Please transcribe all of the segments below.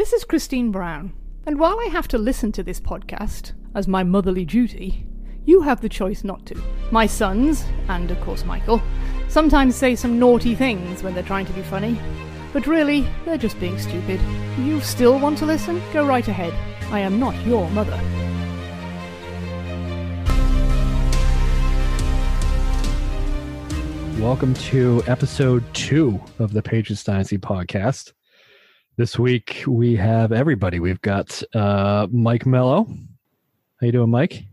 This is Christine Brown, and while I have to listen to this podcast as my motherly duty, you have the choice not to. My sons, and of course Michael, sometimes say some naughty things when they're trying to be funny, but really, they're just being stupid. You still want to listen? Go right ahead. I am not your mother. Welcome to episode two of the Patriots Dynasty podcast. This week we have everybody. We've got uh, Mike Mello. How you doing, Mike?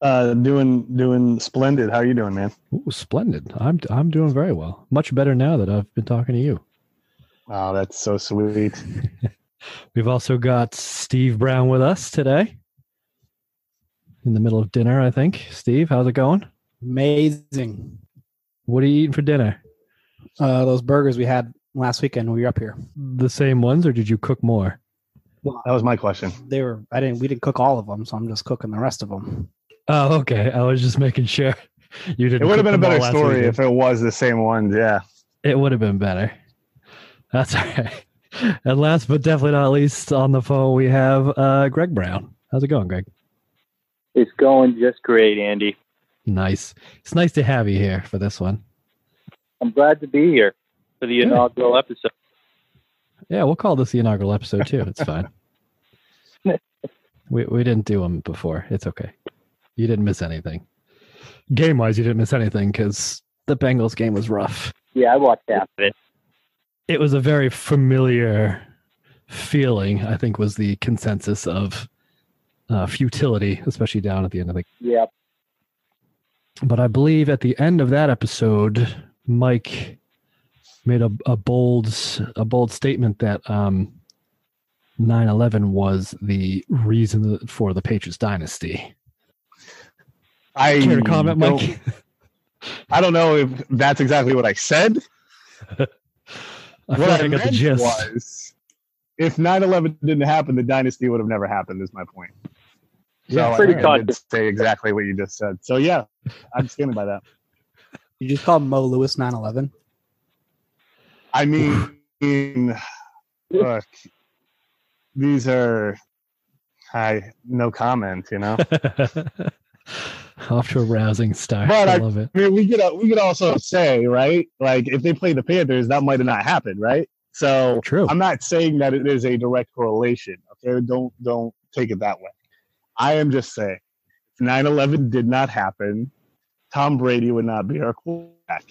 Uh, doing doing splendid. How are you doing, man? Ooh, splendid. I'm I'm doing very well. Much better now that I've been talking to you. Wow, that's so sweet. We've also got Steve Brown with us today. In the middle of dinner, I think. Steve, how's it going? Amazing. What are you eating for dinner? Uh, those burgers we had last weekend when we were up here. The same ones, or did you cook more? Well, That was my question. They were. I didn't. We didn't cook all of them, so I'm just cooking the rest of them. Oh, okay. I was just making sure you didn't. It would have been a better story weekend. if it was the same ones. Yeah. It would have been better. That's all right. And last but definitely not least, on the phone we have uh, Greg Brown. How's it going, Greg? It's going just great, Andy. Nice. It's nice to have you here for this one. I'm glad to be here for the Good. inaugural episode. Yeah, we'll call this the inaugural episode too. It's fine. we we didn't do them before. It's okay. You didn't miss anything. Game wise, you didn't miss anything because the Bengals game was rough. Yeah, I watched half of it. It was a very familiar feeling. I think was the consensus of uh, futility, especially down at the end of the Yeah, but I believe at the end of that episode, Mike made a, a bold a bold statement that um, 9/11 was the reason for the Patriots dynasty. I Care to comment, don't- Mike? I don't know if that's exactly what I said. I what like I I got the meant gist. was, if 9/11 didn't happen, the dynasty would have never happened. Is my point. Yeah, so pretty I, I say exactly what you just said. So yeah, I'm standing by that. You just called Mo Lewis 911. I mean, look, these are. I no comment. You know. Off to a rousing start. But I I- love it. I mean, we could we could also say, right? Like if they play the Panthers, that might have not happened, right? So True. I'm not saying that it is a direct correlation. Okay, don't don't take it that way. I am just saying, if 9/11 did not happen, Tom Brady would not be our quarterback.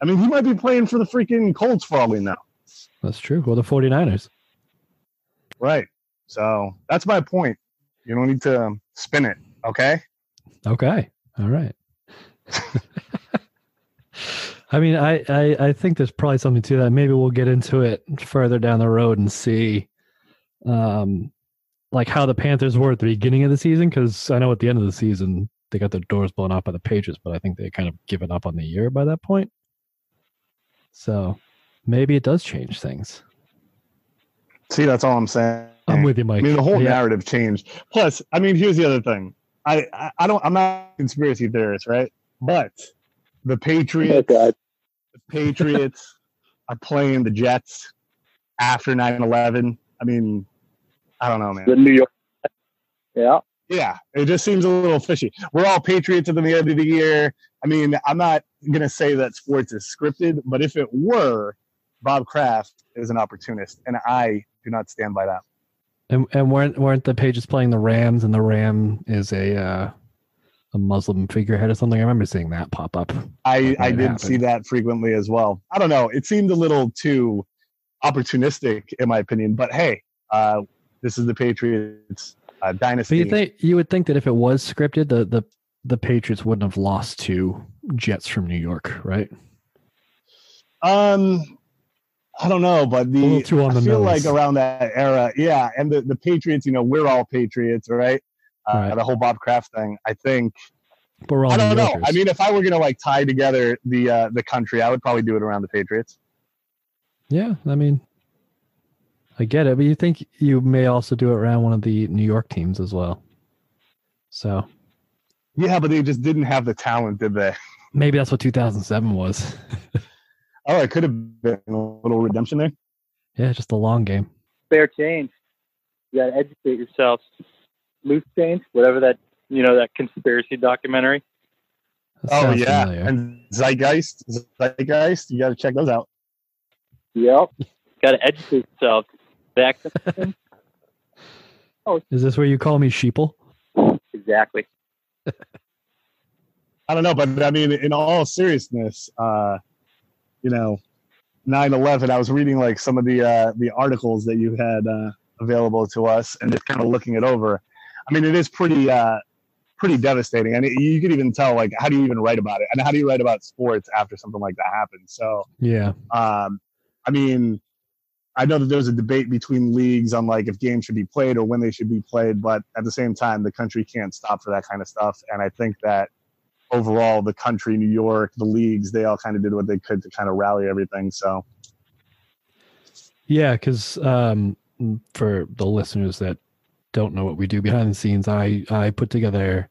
I mean, he might be playing for the freaking Colts for all we know, That's true. Well, the 49ers. right? So that's my point. You don't need to spin it, okay? Okay. All right. I mean, I, I I think there's probably something to that. Maybe we'll get into it further down the road and see, um, like how the Panthers were at the beginning of the season. Because I know at the end of the season they got their doors blown off by the Patriots, but I think they kind of given up on the year by that point. So maybe it does change things. See, that's all I'm saying. I'm with you, Mike. I mean, the whole Yeah. narrative changed. Plus, I mean, here's the other thing. I, I, I don't. I'm not a conspiracy theorist, right? But the oh Patriots, god, the Patriots are playing the Jets after 9/11. I mean, I don't know, man. the. New York. Yeah, Yeah, it just seems a little fishy. We're all Patriots at the end of the year. I mean, I'm not gonna say that sports is scripted, but if it were, Bob Kraft is an opportunist, and I do not stand by that. And and weren't weren't the pages playing the Rams and the Ram is a uh, a Muslim figurehead or something? I remember seeing that pop up. I, I did happened. see that frequently as well. I don't know. It seemed a little too opportunistic, in my opinion. But hey, uh, this is the Patriots uh, But dynasty. you think you would think that if it was scripted, the the the Patriots wouldn't have lost to Jets from New York, right? um, I don't know, but the on I feel nose. like around that era, yeah. And the, the Patriots, you know, we're all Patriots, right? Uh, Right. The whole Bob Kraft thing. I think But we're all I don't know. I mean, if I were gonna like tie together the uh, the country, I would probably do it around the Patriots. yeah, I mean, I get it, but you think you may also do it around one of the New York teams as well. So Yeah, but they just didn't have the talent, did they? maybe that's what 2007 was. Oh, it could have been a little redemption there. yeah, just a long game. Fair change. You got to educate yourself. Loose change, whatever that you know that conspiracy documentary. That Oh yeah, familiar. and Zeitgeist, Zeitgeist. You got to check those out. Yep. got to educate yourself. Back oh. Is this where you call me sheeple? exactly. I don't know, but I mean, in all seriousness, uh, you know, 9/11. I was reading like some of the uh, the articles that you had uh, available to us, and just kind of looking it over. I mean, it is pretty uh, pretty devastating, and it, you could even tell like how do you even write about it, and how do you write about sports after something like that happens? So, Yeah. um, I mean, I know that there was a debate between leagues on like if games should be played or when they should be played, but at the same time, the country can't stop for that kind of stuff. And I think that overall, the country, New York, the leagues, they all kind of did what they could to kind of rally everything. So, Yeah, because um, for the listeners that don't know what we do behind the scenes, I I put together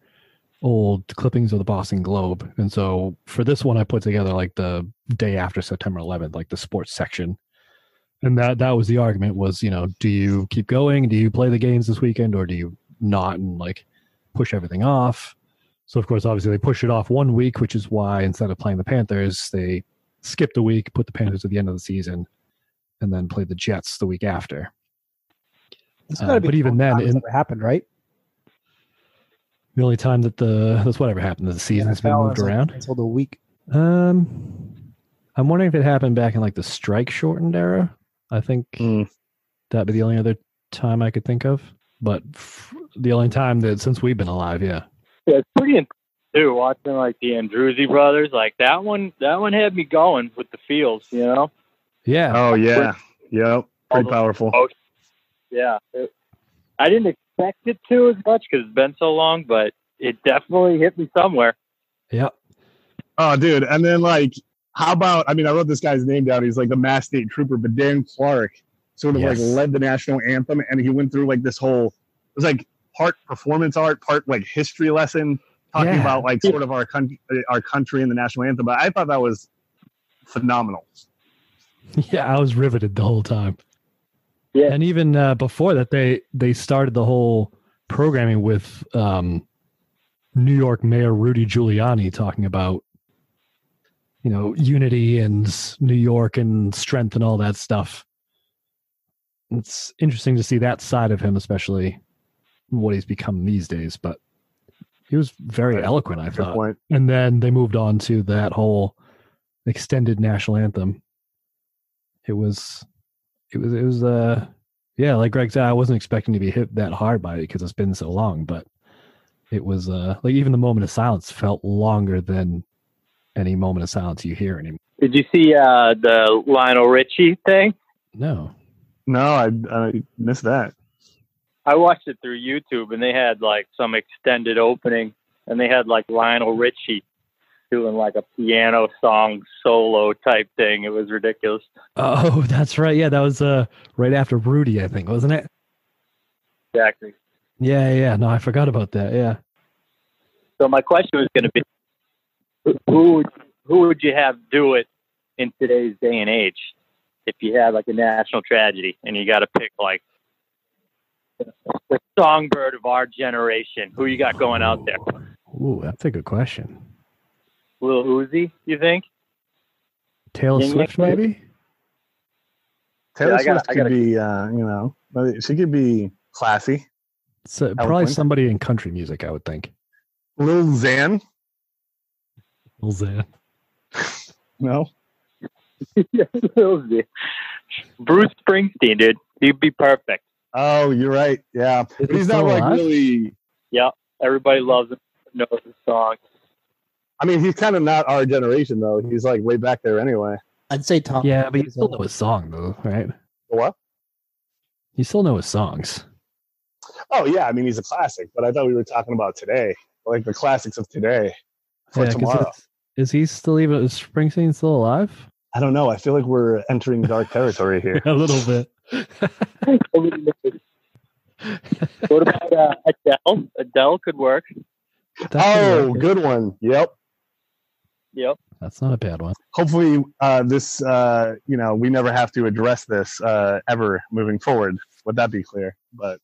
old clippings of the Boston Globe, and so for this one, I put together like the day after September 11th, like the sports section, and that that was the argument was you know do you keep going, do you play the games this weekend, or do you not, and like push everything off. So of course, obviously they pushed it off one week, which is why instead of playing the Panthers, they skipped a week, put the Panthers at the end of the season, and then played the Jets the week after. Uh, but even then, time it's in- ever happened, right? The only time that the that's whatever happened, that the season's been moved around. until the week. Um, I'm wondering if it happened back in like the strike shortened era. I think Mm. that'd be the only other time I could think of. But f- the only time that since we've been alive, yeah. Yeah, it's pretty intense too. Watching like the Andruzzi brothers, like that one. That one had me going with the fields. You know. Yeah. oh yeah, yep, pretty All powerful. Yeah. It, I didn't expect it to as much because it's been so long, but it definitely hit me somewhere. Yep. Oh, dude. And then, like, how about? I mean, I wrote this guy's name down. He's like the Mass State Trooper, but Dan Clark sort of Yes. like led the national anthem, and he went through like this whole. It was like part performance art, part like history lesson, talking Yeah. about like sort of our country, our country and the national anthem. But I thought that was phenomenal. Yeah, I was riveted the whole time. Yeah. And even uh, before that, they they started the whole programming with um, New York Mayor Rudy Giuliani talking about, you know, unity and New York and strength and all that stuff. It's interesting to see that side of him, especially what he's become these days. But he was very eloquent, I thought. point. And then they moved on to that whole extended national anthem. It was, it was, it was, uh, yeah, like Greg said, I wasn't expecting to be hit that hard by it because it's been so long, but it was, uh, like even the moment of silence felt longer than any moment of silence you hear anymore. Did you see uh, the Lionel Richie thing? No. No, I, I missed that. I watched it through YouTube, and they had like some extended opening, and they had like Lionel Richie doing like a piano song solo type thing. It was ridiculous. Oh, that's right. Yeah, that was, uh, right after Rudy, I think, wasn't it? Exactly. Yeah, yeah. No, I forgot about that. Yeah. So my question was going to be, who- who would, who would you have do it in today's day and age? If you had like a national tragedy and you got to pick like the songbird of our generation, who you got going out there? Ooh, that's a good question. Lil Uzi, you think? Taylor Yin Swift, Yang? maybe? Taylor I gotta- Swift could gotta- be, uh, you know, she could be classy. So probably somebody in country music, I would think. Lil Xan, Lil Xan. no. Yeah, Lil Uzi. Bruce Springsteen, dude. He'd be perfect. Oh, you're right. Yeah, Is but he's not like alive? really. Yeah, everybody loves him, knows his song. I mean, he's kind of not our generation though. He's like way back there anyway. I'd say Tom. Yeah, but you still know his song though, right? What? You still know his songs. Oh yeah, I mean he's a classic, but I thought we were talking about today, like the classics of today for Yeah, 'cause tomorrow. it's- Is he still even is Springsteen still alive? I don't know. I feel like we're entering dark territory here. A little bit. what about uh, Adele? Adele could work. That could oh, good one. Yep. Yep. That's not a bad one. Hopefully, uh, this uh, you know we never have to address this uh, ever moving forward. Would that be clear. But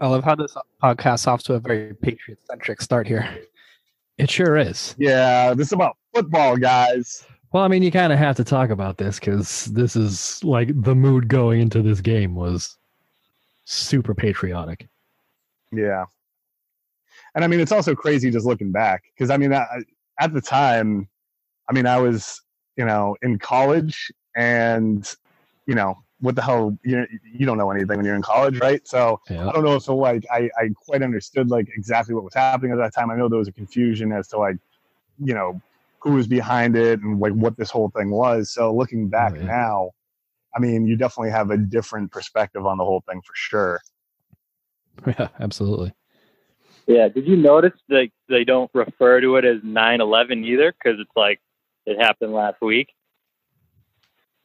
I love how this podcast off to a very patriot centric start here. It sure is. yeah, this is about football, guys. Well, I mean, you kind of have to talk about this because this is like the mood going into this game was super patriotic. Yeah. And I mean, it's also crazy just looking back because I mean, I, at the time, I mean, I was, you know, in college and, you know, what the hell, you, you don't know anything when you're in college, right? So I don't know if so, like, I, I quite understood like exactly what was happening at that time. I know there was a confusion as to like, you know, who was behind it and like what this whole thing was. So looking back oh, yeah. now, I mean, you definitely have a different perspective on the whole thing for sure. Yeah, absolutely. Yeah. Did you notice that they don't refer to it as 9/11 either? Because it's like it happened last week.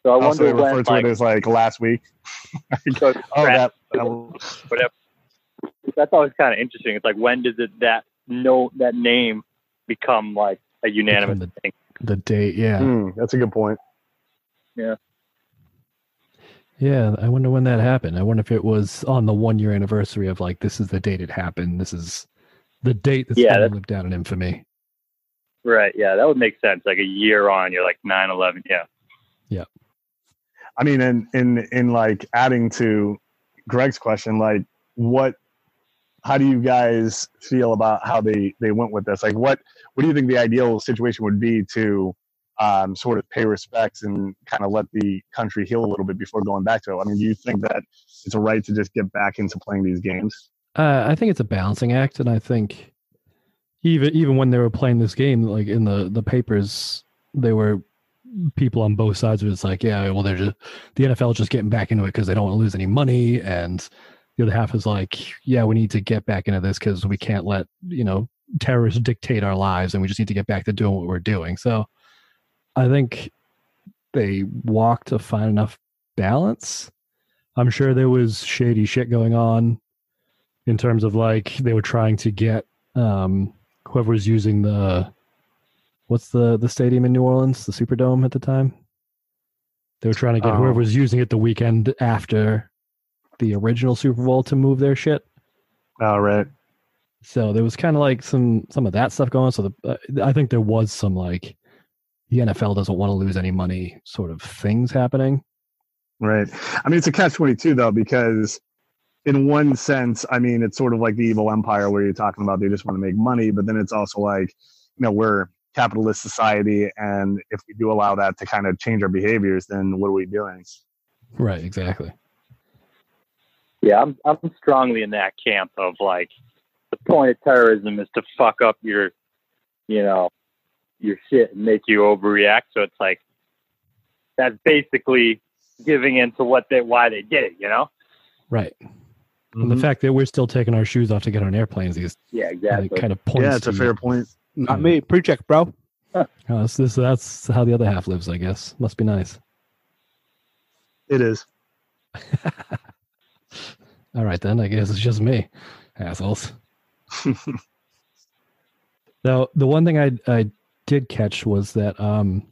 So I Also, they wonder when, refer to like, it as like last week. so Oh, crap, that, that whatever. That's always kind of interesting. It's like when does it that no that name become like a unanimous Become thing? The date, yeah. Hmm, that's a good point. Yeah, Yeah, I wonder when that happened. I wonder if it was on the one year anniversary of like this is the date it happened. This is the date that's Yeah, going to that- down in infamy. Right. Yeah, that would make sense. Like a year on, you're like 9/11. Yeah. I mean, in in in like adding to Greg's question, like what, how do you guys feel about how they they went with this? Like, what what do you think the ideal situation would be to um, sort of pay respects and kind of let the country heal a little bit before going back to it? I mean, do you think that it's a right to just get back into playing these games? Uh, I think it's a balancing act, and I think even even when they were playing this game, like in the the papers, they were people on both sides. Was like, yeah, well, they're just the NFL just getting back into it because they don't want to lose any money, and the other half is like, yeah, we need to get back into this because we can't let you know terrorists dictate our lives, and we just need to get back to doing what we're doing. So, I think they walked to find enough balance. I'm sure there was shady shit going on in terms of like they were trying to get um whoever was using the what's the the stadium in New Orleans, the Superdome at the time. They were trying to get Oh. whoever was using it the weekend after the original Super Bowl to move their shit. All right. So there was kind of like some some of that stuff going on. So the, uh, I think there was some like the NFL doesn't want to lose any money sort of things happening. Right. I mean, it's a catch 22, though, because in one sense, I mean, it's sort of like the evil empire where you're talking about they just want to make money, but then it's also like, you know, we're capitalist society. And if we do allow that to kind of change our behaviors, then what are we doing? Right, exactly. Yeah, I'm I'm strongly in that camp of like the point of terrorism is to fuck up your, you know, your shit and make you overreact. So it's like that's basically giving into what they why they did it. You know? Right. And Mm-hmm. the fact that we're still taking our shoes off to get on airplanes is Yeah, I exactly. kind of points. Yeah, it's a to- fair point. Not Yeah. me. Pre-check, bro. Oh, that's, this, that's how the other half lives, I guess. Must be nice. It is. All right, then. I guess it's just me, assholes. Now, the one thing I I did catch was that um,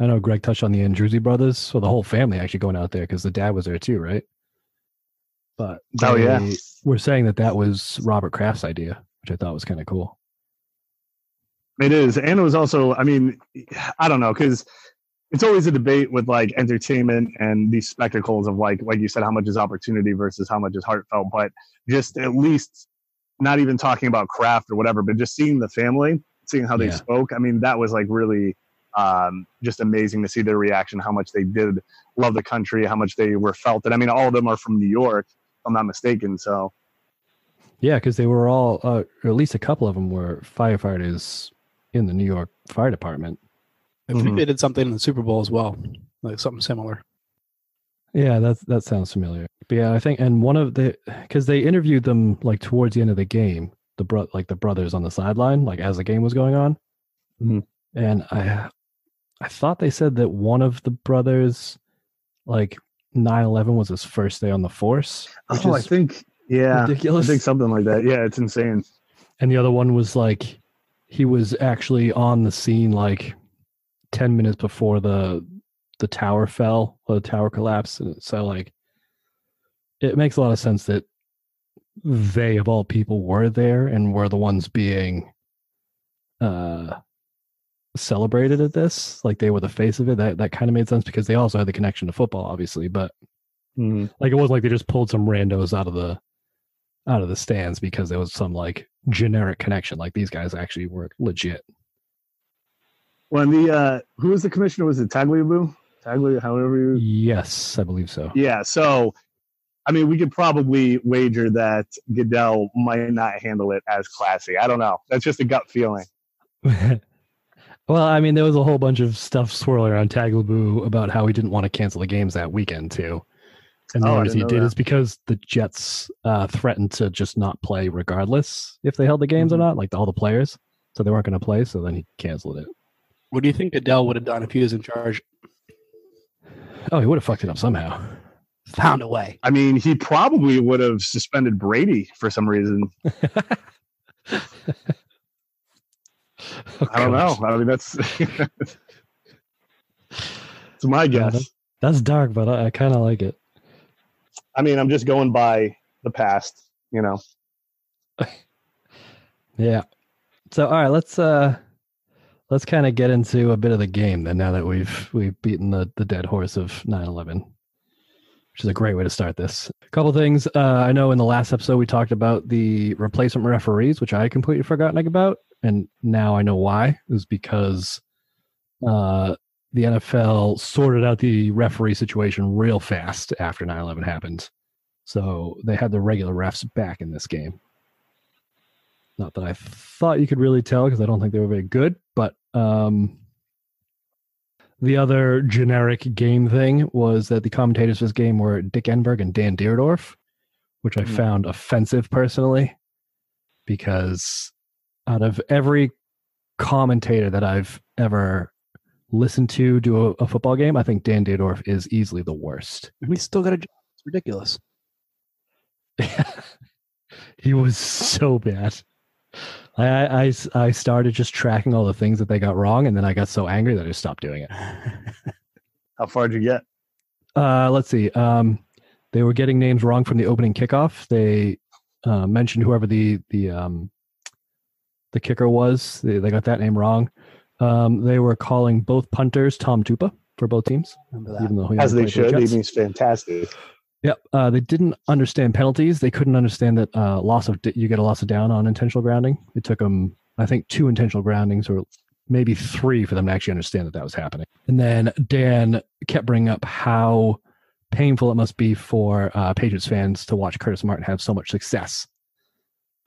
I know Greg touched on the Andruzzi brothers, so the whole family actually going out there because the dad was there too, right? But Oh, yeah. they We're saying that that was Robert Kraft's idea, which I thought was kind of cool. It is. And it was also, I mean, I don't know, because it's always a debate with like entertainment and these spectacles of like, like you said, how much is opportunity versus how much is heartfelt. But just at least not even talking about craft or whatever, but just seeing the family, seeing how they Yeah. spoke. I mean, that was like really um, just amazing to see their reaction, how much they did love the country, how much they were felt it. I mean, all of them are from New York, if I'm not mistaken. So, Yeah, because they were all, uh, or at least a couple of them were firefighters in the New York Fire Department. I think Mhm. they did something in the Super Bowl as well, like something similar. Yeah, that that sounds familiar. But yeah, I think, and one of the because they interviewed them like towards the end of the game, the bro like the brothers on the sideline, like as the game was going on, Mhm. and I I thought they said that one of the brothers, like 9-11 was his first day on the force, which oh, I think, yeah, I ridiculous. think something like that. Yeah, it's insane. and the other one was like he was actually on the scene like 10 minutes before the the tower fell or the tower collapsed. And so like it makes a lot of sense that they of all people were there and were the ones being uh celebrated at this. Like they were the face of it. That that kind of made sense because they also had the connection to football obviously but Mhm. like it wasn't like they just pulled some randos out of the out of the stands because there was some like generic connection like these guys actually were legit When the uh, who was the commissioner? Was it Tagliabue? Tagli, however you. yes i believe so Yeah. So, I mean, we could probably wager that Goodell might not handle it as classy. I don't know. That's just a gut feeling. well, I mean, there was a whole bunch of stuff swirling around Tagliabue about how he didn't want to cancel the games that weekend too. And the Oh, only reason he didn't know did that. is because the Jets uh, threatened to just not play regardless if they held the games Mhm. or not, like all the players. So they weren't going to play. So then he canceled it. What do you think Goodell would have done if he was in charge? Oh, he would have fucked it up somehow. Found a way. I mean, he probably would have suspended Brady for some reason. Oh, I don't know. I mean, that's it's my Yeah, guess. That's dark, but I, I kind of like it. I mean, I'm just going by the past. You know. Yeah. So all right, let's uh let's kind of get into a bit of the game then now that we've we've beaten the the dead horse of 9/11. Which is a great way to start this. A couple things. Uh I know in the last episode we talked about the replacement referees, which I completely forgotten about, and now I know why. It was because uh the NFL sorted out the referee situation real fast after 9/11 happened. So they had the regular refs back in this game. Not that I thought you could really tell because I don't think they were very good, but um, the other generic game thing was that the commentators for this game were Dick Enberg and Dan Dierdorf, which I Mhm. found offensive personally because out of every commentator that I've ever listened to do a, a football game, I think Dan Dierdorf is easily the worst. We still got a job. It's ridiculous. he was so bad. I, I, I started just tracking all the things that they got wrong, and then I got so angry that I just stopped doing it. How far did you get? Uh, let's see. Um, they were getting names wrong from the opening kickoff. They uh, mentioned whoever the the um, the kicker was. They, they got that name wrong. Um, they were calling both punters Tom Tupa for both teams, even though he As they the should. He means fantastic. Yep. Uh, they didn't understand penalties. They couldn't understand that uh, loss of you get a loss of down on intentional grounding. It took them, I think, two intentional groundings or maybe three for them to actually understand that that was happening. And then Dan kept bringing up how painful it must be for uh, Patriots fans to watch Curtis Martin have so much success.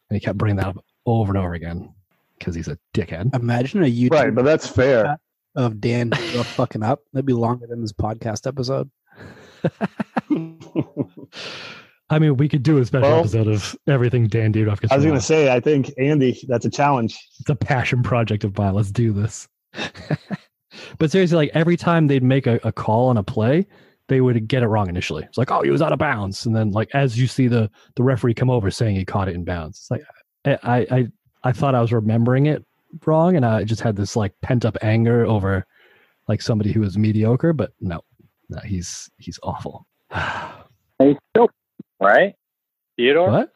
And he kept bringing that up over and over again because he's a dickhead. Imagine a YouTube Right, but that's fair. of Dan fucking up. That'd be longer than this podcast episode. I mean, we could do a special Well- episode of everything Dan Dierdorf gets I was going to say, I think Andy, that's a challenge. it's a passion project of mine. Let's do this. but seriously, like every time they'd make a, a call on a play, they would get it wrong initially. It's like, oh, he was out of bounds, and then like as you see the the referee come over saying he caught it in bounds, it's like I I I, I thought I was remembering it wrong, and I just had this like pent up anger over like somebody who was mediocre. But no, no, he's he's awful. He's still right, Theodore. what?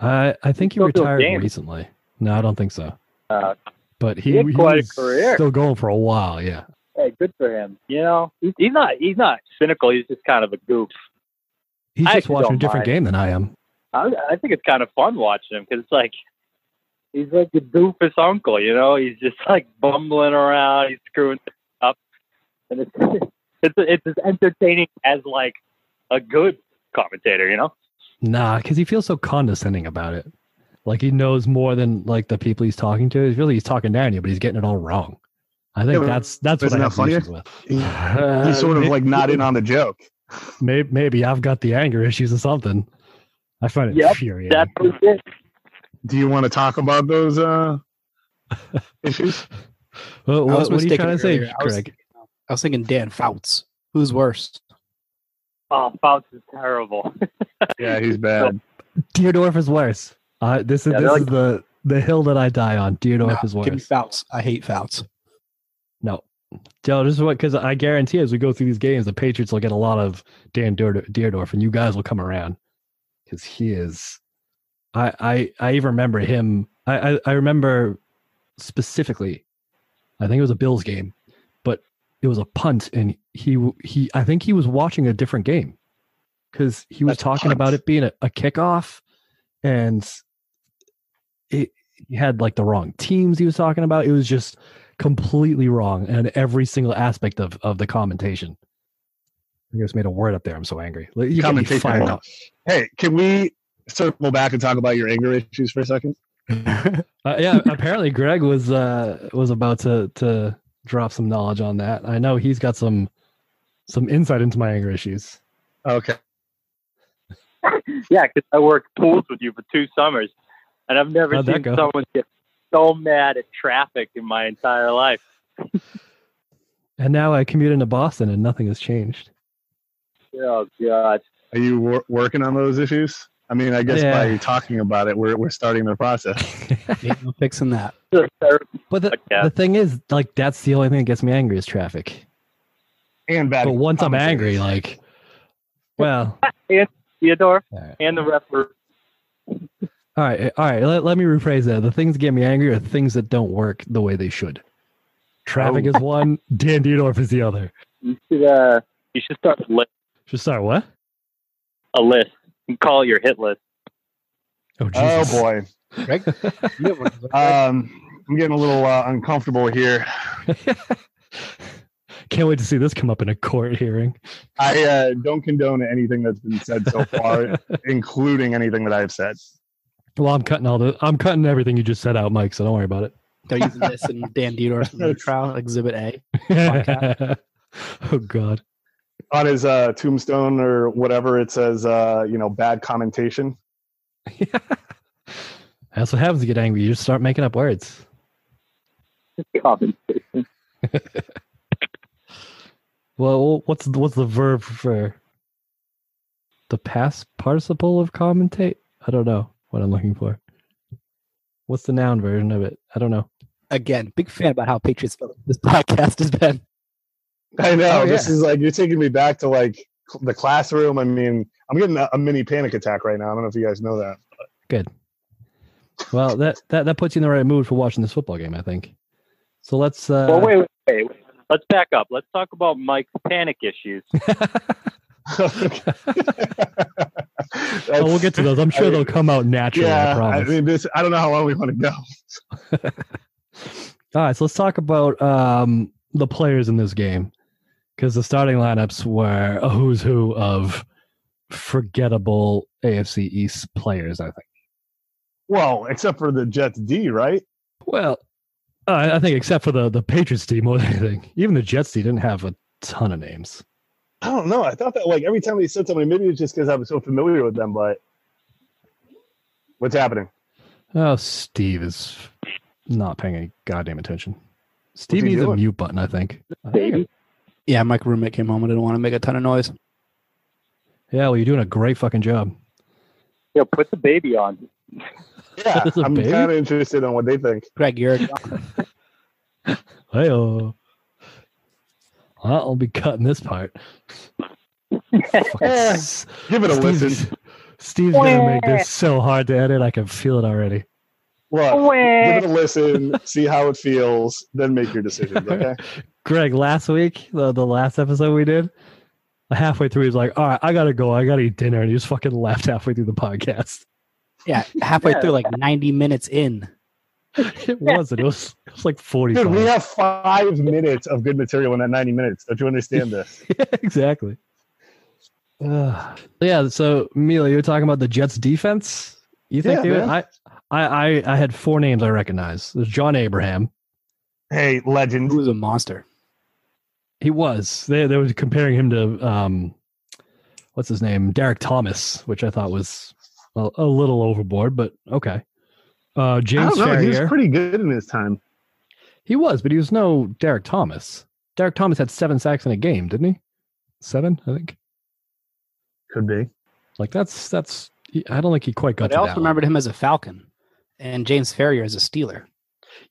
I I think he retired recently. No, I don't think so. Uh, But he, He a was still going for a while. Yeah. hey, good for him. You know, he's, he's not he's not cynical. He's just kind of a goof. He's I just watching a different mind. game than I am. I, I think it's kind of fun watching him because it's like he's like a doofus uncle. You know, he's just like bumbling around. He's screwing things up, and it's it's it's as entertaining as like a good commentator. You know. Nah, because he feels so condescending about it. Like he knows more than like the people he's talking to. He's really he's talking down to you, but he's getting it all wrong. I think Yeah, that's that's what isn't I that have funny? issues with. He- Uh, He's sort of may- like not in on the joke. Maybe, maybe I've got the anger issues or something. I find it Yep, infuriating. That's what it is. Do you want to talk about those uh, issues? Well, I what, was what are you trying to say, earlier. I was- Craig? I was thinking Dan Fouts. Who's worse? Oh, Fouts is terrible. Yeah, he's bad. Dierdorf is worse. Uh, this is Yeah, this they're is the the hill that I die on. Dierdorf No, is give me. Fouts. I hate Fouts. No, Joe, this is what because I guarantee as we go through these games, the Patriots will get a lot of Dan Deer- Dierdorf, and you guys will come around because he is. I I I even remember him. I, I I remember specifically. I think it was a Bills game, but it was a punt, and he he I think he was watching a different game because he was That's talking about it being a, a kickoff, and it he had like the wrong teams he was talking about. It was just completely wrong and every single aspect of of the commentation. I just made a word up there. I'm so angry. You got me Commentation. fired up. Hey, can we circle back and talk about your anger issues for a second? Uh, yeah, apparently Greg was uh was about to to drop some knowledge on that. I know he's got some some insight into my anger issues. Okay. Yeah, because I worked pools with you for two summers, and I've never How'd seen someone get so mad at traffic in my entire life. And now I commute into Boston and nothing has changed. Oh God. Are you wor- working on those issues? I mean, I guess Yeah. by talking about it, we're we're starting the process. Ain't no fixing that. but the, Yeah. the thing is, like that's the only thing that gets me angry is traffic. And bad. But once I'm angry, like well, and Theodore all right. and the referee. All right, all right. Let, let me rephrase that. The things that get me angry are things that don't work the way they should. Traffic Oh. is one. Dan Dierdorf is the other. You should uh, you should start a list. Should start what? A list. You call your hit list. Oh, Oh boy, Greg, you have one of those, Uh, Greg? um, I'm getting a little uh, uncomfortable here. Can't wait to see this come up in a court hearing. I uh, don't condone anything that's been said so far, including anything that I've said. Well, I'm cutting all the. I'm cutting everything you just said out, Mike. So don't worry about it. They're using this in Dan Dierdorf's new trial, Exhibit A. oh God. On his uh, tombstone or whatever, it says, uh, you know, bad commentation. yeah. That's what happens to get angry. You just start making up words. Compensation. Well, what's the- what's the verb for the past participle of commentate? I don't know what I'm looking for. What's the noun version of it? I don't know. Again, big fan about how Patriots felt this podcast has been. I know Oh, this is like you're taking me back to like the classroom. I mean, I'm getting a, a mini panic attack right now. I don't know if you guys know that. Good. Well, that, that that puts you in the right mood for watching this football game, I think. So let's. Uh, well, wait, wait, wait, wait. Let's back up. Let's talk about Mike's panic issues. oh, we'll get to those. I'm sure I- they'll come out naturally. Yeah, I promise. mean, this. I don't know how long we want to go. All right, so let's talk about um, the players in this game because the starting lineups were a who's who of forgettable AFC East players. I think. Well, except for the Jets D, right? Well, I I think except for the the Patriots team more than anything, even the Jets team didn't have a ton of names. I don't know. I thought that like every time they said something, maybe it's just because I was so familiar with them. But what's happening? Oh, Steve is not paying any goddamn attention. Steve he needs a mute button. I think. I think Baby. Yeah, my roommate came home. I didn't want to make a ton of noise. yeah, well, you're doing a great fucking job. Yeah, put the baby on. Yeah, Is it a I'm kind of interested on what they think. Greg, you're Hey, well, I'll be cutting this part. Fucking Give it a Steve's, listen. Steve's gonna make this so hard to edit. I can feel it already. Look, give it a listen, see how it feels, then make your decisions. Okay. Greg, last week, the, the last episode we did, halfway through, he was like, "All right, I gotta go. I gotta eat dinner," and he just fucking left halfway through the podcast. yeah halfway Yeah. through, like 90 minutes in. It wasn't. It was. It was like forty. Dude, we have five minutes of good material in that 90 minutes. Don't you understand this? yeah, exactly. Uh, yeah. So, Mila, you were talking about the Jets defense. You think Yeah, they? would- I, I, I, I had four names I recognize. There's John Abraham. Hey, legend. Who's a monster? He was. They they were comparing him to um, what's his name, Derrick Thomas, which I thought was a, a little overboard, but okay. Uh, I James don't know. He was pretty good in his time. he was, but he was no Derrick Thomas. Derrick Thomas had seven sacks in a game, didn't he? Seven, I think. Could be. Like that's that's. I don't think he quite got But to I that. also one. remembered him as a Falcon and James Farrior as a Steeler.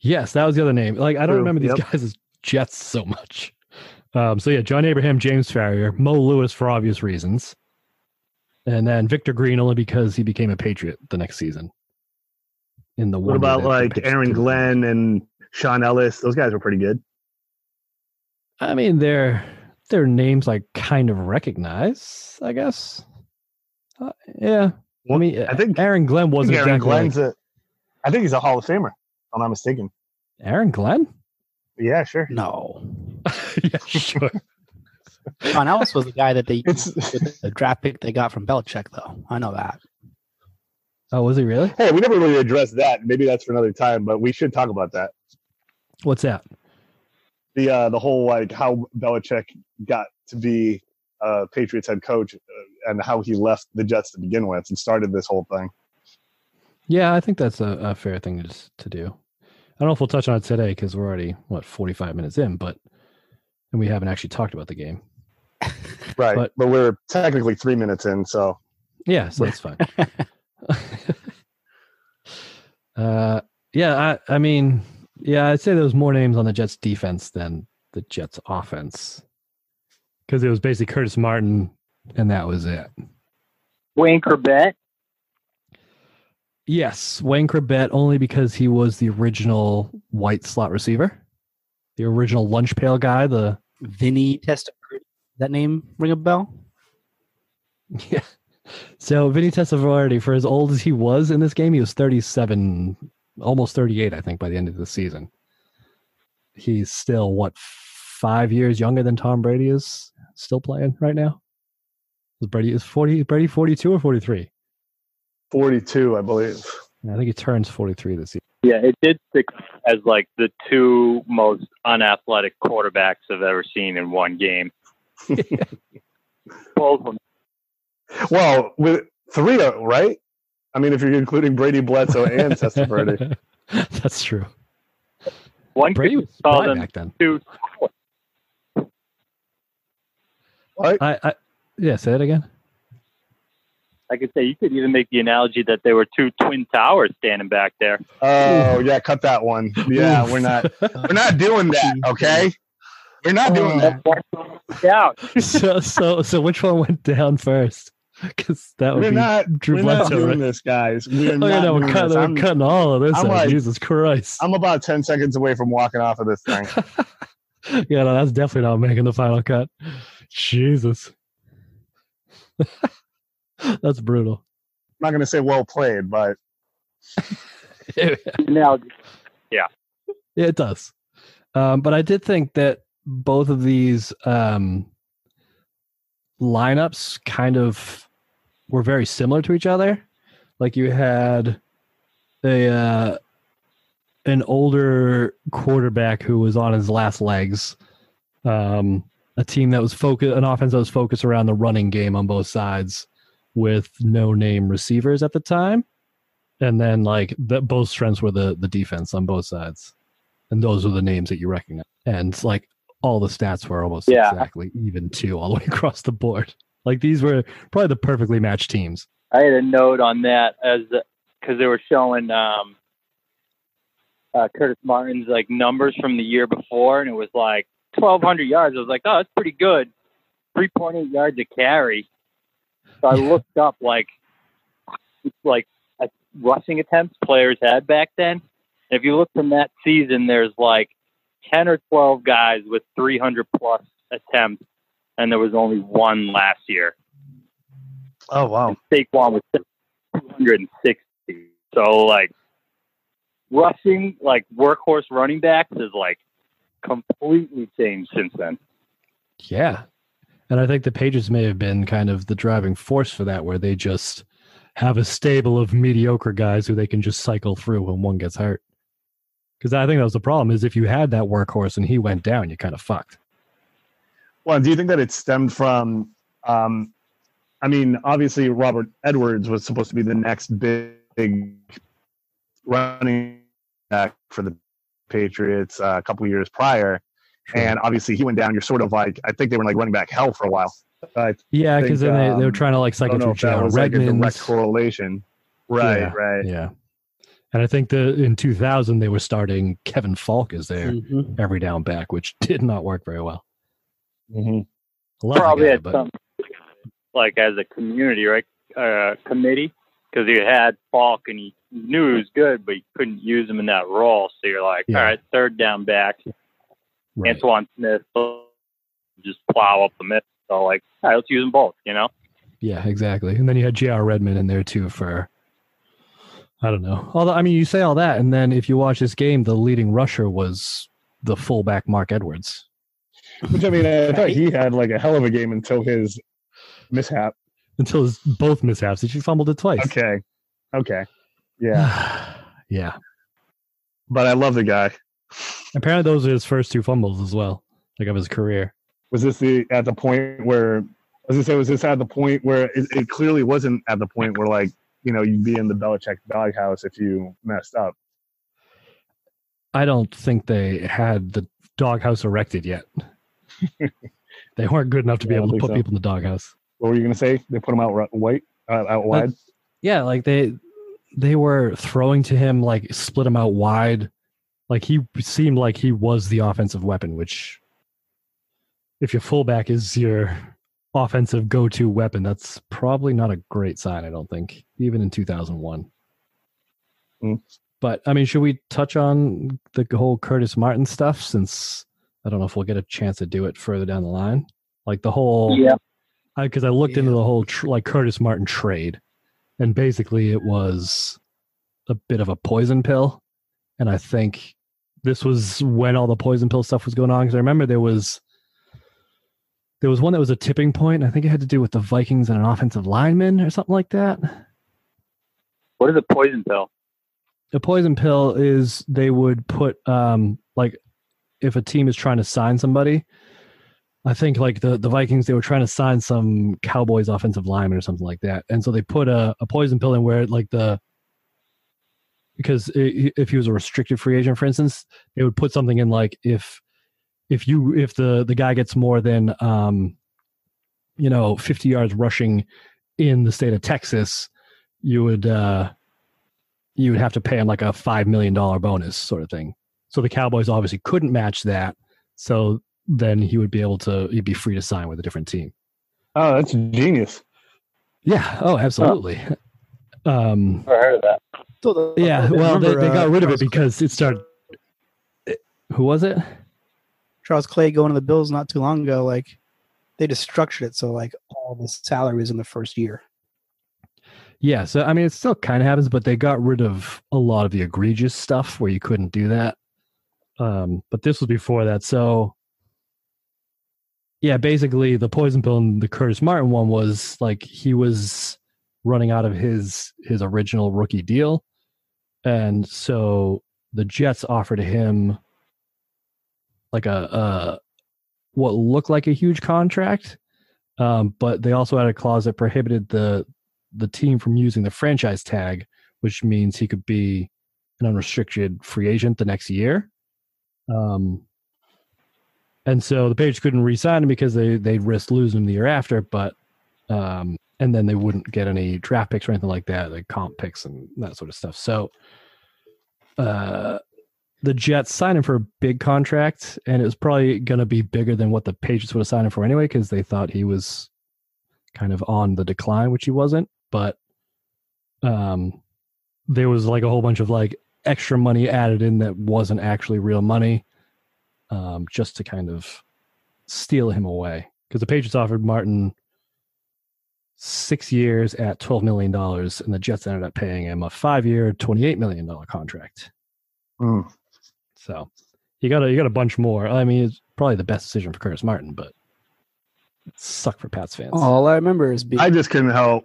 Yes, that was the other name. Like I don't True, remember these yep. guys as Jets so much. Um, so yeah, John Abraham, James Farrior, Mo Lewis for obvious reasons, and then Victor Green only because he became a Patriot the next season. In the What about like Aaron. Glenn and Shaun Ellis? Those guys were pretty good. I mean, their their names I kind of recognize. I guess. Uh, yeah, I mean, I think Aaron Glenn wasn't Aaron exactly like- Glenn's a. I think he's a Hall of Famer. If I'm not mistaken. Aaron Glenn. Yeah, sure. No. yeah, sure. Shaun Ellis was the guy that they It's the draft pick they got from Belichick, though. I know that. Oh, was he really? hey, we never really addressed that. Maybe that's for another time, but we should talk about that. What's that? The uh, the whole like how Belichick got to be uh, Patriots head coach uh, and how he left the Jets to begin with and started this whole thing. Yeah, I think that's a, a fair thing to just to do. I don't know if we'll touch on it today because we're already what forty five minutes in, but and we haven't actually talked about the game. Right, But- but, we're technically three minutes in, so Yeah, so that's fine. uh, yeah, I, I mean, yeah, I'd say there was more names on the Jets defense than the Jets offense because it was basically Curtis Martin, and that was it. Wayne Chrebet. Yes, Wayne Chrebet only because he was the original white slot receiver, the original lunch pail guy. The Vinny Testaverde. That name ring a bell? yeah. So Vinny Testaverde, for as old as he was in this game, he was 37, almost 38, I think, by the end of the season. He's still what five years younger than Tom Brady is still playing right now. Is Brady is 40 Brady 42 or 43? 42, I believe. I think he turns 43 this year. Yeah, it did stick as like the two most unathletic quarterbacks I've ever seen in one game. Both of them. Well, with three, uh, right? I mean, if you're including Brady Bledsoe and Testaverde. That's true. One Brady could was call spry them back then. two. What? I, I yeah, say that again. I could say you could even make the analogy that there were two twin towers standing back there. Oh, yeah, cut that one. Yeah, we're not we're not doing that, okay? We're not doing that. Yeah, so so so which one went down first? Because that would We're be not Drew we're not doing right? this, guys. We're Oh not yeah, no, we're doing cutting, this. we're I'm, cutting all of this I'm out. like- Jesus Christ! I'm about 10 seconds away from walking off of this thing. yeah, no, that's definitely not making the final cut. Jesus, that's brutal. I'm not going to say well played, but now Yeah, it does. Um, but I did think that both of these um, lineups kind of were very similar to each other. Like you had a uh, an older quarterback who was on his last legs. Um, a team that was focused, an offense that was focused around the running game on both sides, with no name receivers at the time, and then like the, both strengths were the the defense on both sides, and those were the names that you recognize, and like all the stats were almost Yeah. exactly even too all the way across the board. Like these were probably the perfectly matched teams. I had a note on that as because they were showing um, uh, Curtis Martin's like numbers from the year before, and it was like 1,200 yards. I was like, oh, that's pretty good. 3.8 yards a carry. So I looked up like like rushing attempts players had back then. And if you look from that season, there's like 10 or 12 guys with 300 plus attempts, and there was only one last year. oh, wow. And Saquon was 260. So like rushing, like workhorse running backs is like completely changed since then. Yeah. And I think the Pages may have been kind of the driving force for that, where they just have a stable of mediocre guys who they can just cycle through when one gets hurt. Because I think that was the problem is if you had that workhorse and he went down, you kind of fucked. Well, do you think that it stemmed from? Um, I mean, obviously, Robert Edwards was supposed to be the next big, big running back for the Patriots uh, a couple years prior, and obviously he went down. You're sort of like, I think they were like running back hell for a while. I yeah, because think, then they, they were um, trying to like cycle don't know through if that was like a direct correlation. Right, Yeah, right. Yeah. And I think the in 2000 they were starting Kevin Faulk as their Mhm. every down back, which did not work very well. hmm I love the Probably guy, had but some like as a community, right? Uh, committee because you had Faulk and you knew he was good, but you couldn't use him in that role. So you're like, Yeah. all right, third down back, right. Antowain Smith, just plow up the middle. So like, all right, let's use them both. You know? Yeah, exactly. And then you had J.R. Redmond in there too for I don't know. Although I mean, you say all that, and then if you watch this game, the leading rusher was the fullback Marc Edwards. Which I mean, I thought he had like a hell of a game until his mishap. Until his both mishaps, he fumbled it twice. Okay, okay, yeah, yeah. but I love the guy. Apparently, those are his first two fumbles as well, like of his career. Was this the at the point where? As I was gonna say, was this at the point where it, it clearly wasn't at the point where like you know you'd be in the Belichick doghouse if you messed up. I don't think they had the doghouse erected yet. they weren't good enough to be Yeah, able to put so. people in the doghouse. What were you gonna say? They put him out white, uh, out wide. Yeah, like they they were throwing to him like split him out wide. Like he seemed like he was the offensive weapon, which if your fullback is your offensive go-to weapon, that's probably not a great sign, I don't think, even in 2001. Hmm. But I mean, should we touch on the whole Curtis Martin stuff since I don't know if we'll get a chance to do it further down the line? Like the whole Yeah. because I, looked into the whole tr- like Curtis Martin trade, and basically it was a bit of a poison pill, and I think this was when all the poison pill stuff was going on. Because I remember there was there was one that was a tipping point. I think it had to do with the Vikings and an offensive lineman or something like that. What is a poison pill? A poison pill is they would put um like if a team is trying to sign somebody. I think like the, the Vikings, they were trying to sign some Cowboys offensive lineman or something like that, and so they put a, a poison pill in where like the because if he was a restricted free agent, for instance, they would put something in like if if you if the the guy gets more than um you know 50 yards rushing in the state of Texas, you would uh you would have to pay him like a five million dollar bonus sort of thing. So the Cowboys obviously couldn't match that. So then he would be able to he'd be free to sign with a different team. Oh, that's genius. Yeah. Oh, absolutely. Um, Never heard of that. So the- yeah. I Well, they, remember, they got uh, rid of it because it started. Who was it? Charles Clay going to the Bills not too long ago, like they just structured it so like all the salary was in the first year. Yeah. So I mean, it still kind of happens, but they got rid of a lot of the egregious stuff where you couldn't do that. Um, but this was before that. So yeah, basically the poison pill and the Curtis Martin one was like he was running out of his his original rookie deal. And so the Jets offered him like a what looked like a huge contract. Um, but they also had a clause that prohibited the the team from using the franchise tag, which means he could be an unrestricted free agent the next year. Um, and so the Patriots couldn't re-sign him because they they'd risk losing him the year after, but um, and then they wouldn't get any draft picks or anything like that, like comp picks and that sort of stuff. So uh, the Jets signed him for a big contract, and it was probably going to be bigger than what the Patriots would have signed him for anyway, because they thought he was kind of on the decline, which he wasn't. But um, there was like a whole bunch of like extra money added in that wasn't actually real money, um, just to kind of steal him away. Because the Patriots offered Martin six years at twelve million dollars, and the Jets ended up paying him a five-year, twenty-eight million dollar contract. Mm. So you got a you got a bunch more. I mean, it's probably the best decision for Curtis Martin, but it sucked for Pats fans. All I remember is being I just couldn't help.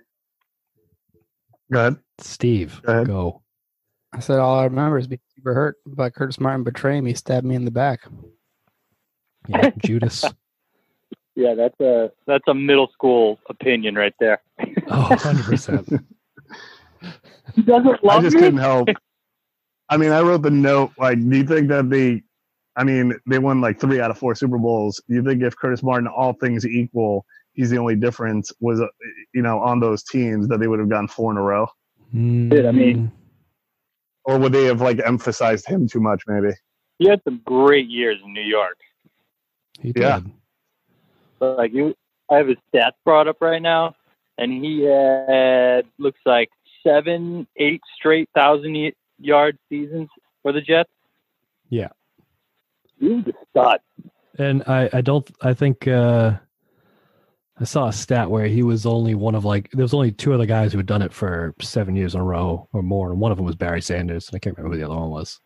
Go ahead. Steve, Go ahead. go. I said all I remember is being super hurt by Curtis Martin betraying me, stabbed me in the back. Yeah, Judas. Yeah, that's a that's a middle school opinion right there. Oh, 100%. He doesn't love I just me. couldn't help. I mean, I wrote the note. Like, do you think that they? I mean, they won like three out of four Super Bowls. Do you think if Curtis Martin, all things equal, he's the only difference was, uh, you know, on those teams that they would have gone four in a row? Dude, I mean- Or would they have like emphasized him too much? Maybe. He had some great years in New York. He did. But like you, I have his stats brought up right now, and he had looks like seven, eight straight thousand yard seasons for the Jets. Yeah. he was a stud. And I, I don't I think uh I saw a stat where he was only one of like there was only two other guys who had done it for seven years in a row or more, and one of them was Barry Sanders, and I can't remember who the other one was.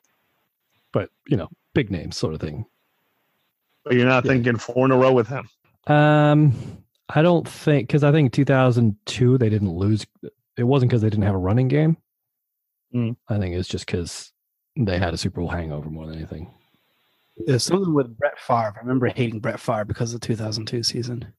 But you know, big name sort of thing. But you're not Yeah. thinking four in a row with him. Um, I don't think because I think 2002 they didn't lose. It wasn't because they didn't have a running game. Mm. I think it's just because they had a Super Bowl hangover more than anything. There's something with Brett Favre. I remember hating Brett Favre because of the 2002 season.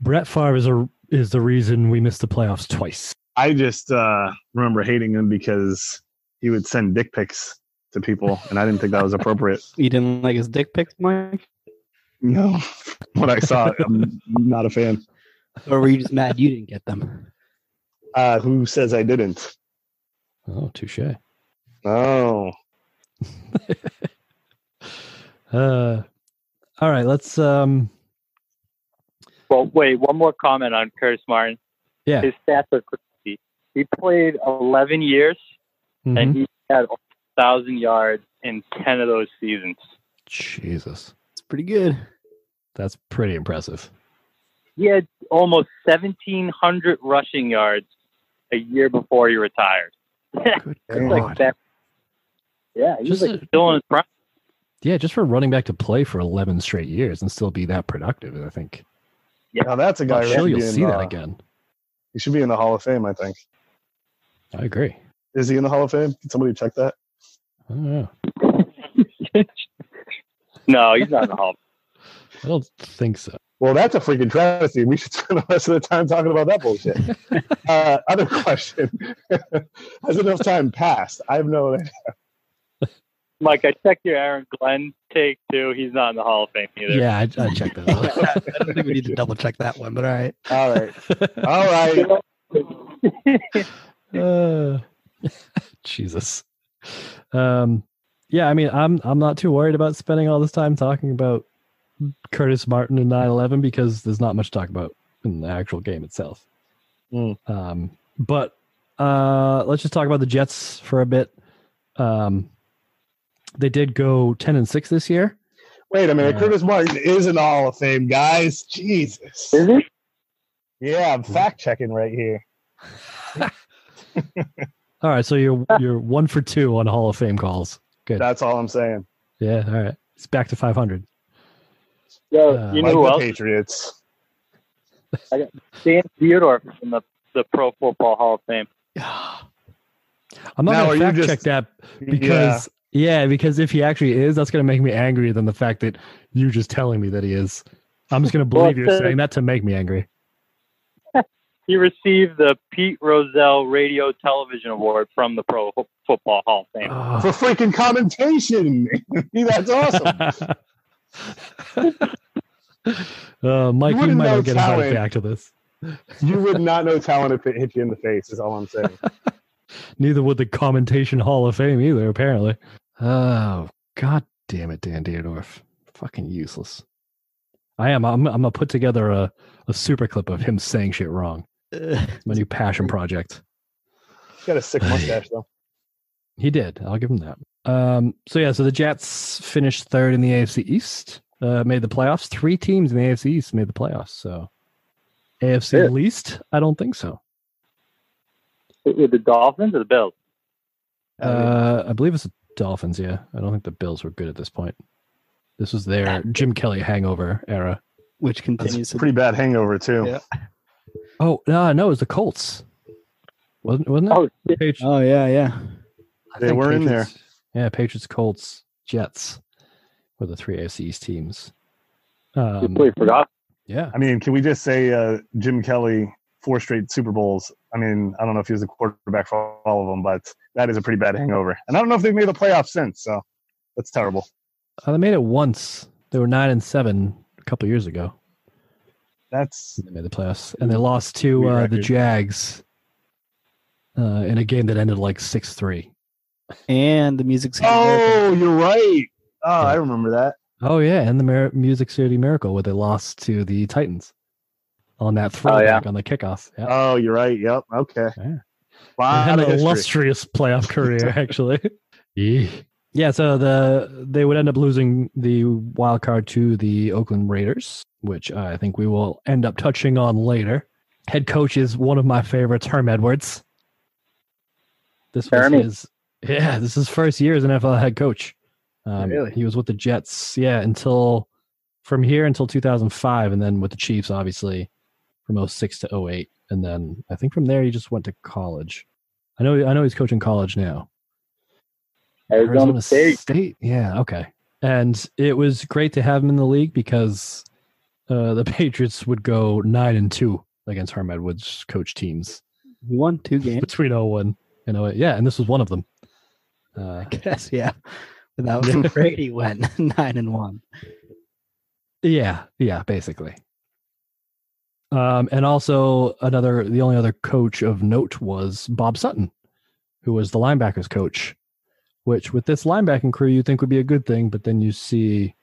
Brett Favre is a is the reason we missed the playoffs twice. I just uh, remember hating him because he would send dick pics to people, and I didn't think that was appropriate. You didn't like his dick pics, Mike? No, what I saw, I'm not a fan. Or were you just mad you didn't get them? Uh, who says I didn't? Oh, touche. Oh, Uh, all right, let's um, Well, wait, one more comment on Curtis Martin. Yeah. his stats are crazy. He played 11 years, mhm. and he had a thousand yards in 10 of those seasons. Jesus, It's pretty good. that's pretty impressive. He had almost 1,700 rushing yards a year before he retired. Good Damn. like that. Yeah, he was Just like a- still in his prime. Yeah, just for running back to play for 11 straight years and still be that productive, I think. now that's a guy. I'm sure you'll in, see that uh, again. He should be in the Hall of Fame. I think. I agree. Is he in the Hall of Fame? Can somebody check that? I don't know. no, he's not in the Hall. I don't think so. Well, that's a freaking travesty. We should spend the rest of the time talking about that bullshit. uh, other question: Has enough time passed? I have no. Idea. Mike, I checked your Aaron Glenn take too. He's not in the Hall of Fame either. Yeah, I, I checked that I don't think we need to double check that one, but all right. All right, all right. Uh, Jesus. Um, yeah, I mean, I'm I'm not too worried about spending all this time talking about Curtis Martin and 9/11 because there's not much to talk about in the actual game itself. Mm. Um, but uh, let's just talk about the Jets for a bit. Um, they did go 10 and six this year. Wait a minute. Yeah. Curtis Martin is in the Hall of Fame, guys. Jesus. Is he? Yeah, I'm fact checking right here. All right, so you're you're one for two on Hall of Fame calls. Good. That's all I'm saying. Yeah, all right. It's back to 500. Yo, Uh, you Like know who the else? Patriots. Dan Theodore from the the Pro Football Hall of Fame. I'm not Now, gonna fact just- check that because yeah. because if he actually is, that's going to make me angrier than the fact that you're just telling me that he is. I'm just going to Well, believe you're the- saying that to make me angry. He received the Pete Rozelle Radio Television Award from the Pro Fo- Football Hall of Fame. Oh. for freaking commentation. That's awesome. uh, Mike, You you, might not get a heart talent. attack to this. You would not know talent if it hit you in the face. Is all I'm saying. Neither would the Commentation Hall of Fame either, apparently. Oh, god damn it, Dan Dierdorf. Fucking useless. I am. I'm, I'm going to put together a, a super clip of him saying shit wrong. Uh, It's my new passion project. He's got a sick mustache though. He did. I'll give him that. Um, so yeah, so the Jets finished third in the AFC East, uh, made the playoffs. Three teams in the AFC East made the playoffs. So AFC Yeah. least, I don't think so. With the Dolphins or the Bills? Uh, I believe it's the Dolphins. Yeah, I don't think the Bills were good at this point. This was their Jim Kelly hangover era. which continues That's to a pretty bad hangover too. Yeah. Oh no, no, it was the Colts. Wasn't wasn't it? Oh, shit. Patri- Oh yeah, yeah. I They think were in there. Patriots- Yeah, Patriots, Colts, Jets were the three AFC East teams. Um, completely forgot. yeah, I mean, can we just say uh, Jim Kelly four straight Super Bowls? I mean, I don't know if he was the quarterback for all of them, but that is a pretty bad hangover. And I don't know if they've made the playoffs since. So that's terrible. Uh, they made it once. They were nine and seven a couple years ago. That's They made the playoffs, and they lost to uh, the. Jags uh, in a game that ended like six three. and the Music City. Miracle. Oh, you're right. Oh, I remember that. Oh yeah, and the Mir- Music City Miracle where they lost to the Titans on that throwback on the kickoff. Yeah. Oh, you're right. Yep. Okay. Yeah. They Lot had an history. illustrious playoff career, actually. yeah. Yeah, so the they would end up losing the wild card to the Oakland Raiders, which I think we will end up touching on later. Head coach is one of my favorites, Herm Edwards. This was his, yeah, this is his first year as an NFL head coach. Um, Really? He was with the Jets, yeah, until from here until 2005, and then with the Chiefs, obviously, from 06 to 08, and then I think from there he just went to college. I know, I know he's coaching college now. Arizona State. Yeah, okay. And it was great to have him in the league because uh, the Patriots would go nine and two against Herm Edwards coach teams He won two games. between 01 and 08. Yeah, and this was one of them. Uh, I guess, yeah. But that was when Brady went nine and one. yeah, yeah, basically. Um, and also another, the only other coach of note was Bob Sutton, who was the linebackers coach. Which, with this linebacking crew, you think would be a good thing, but then you see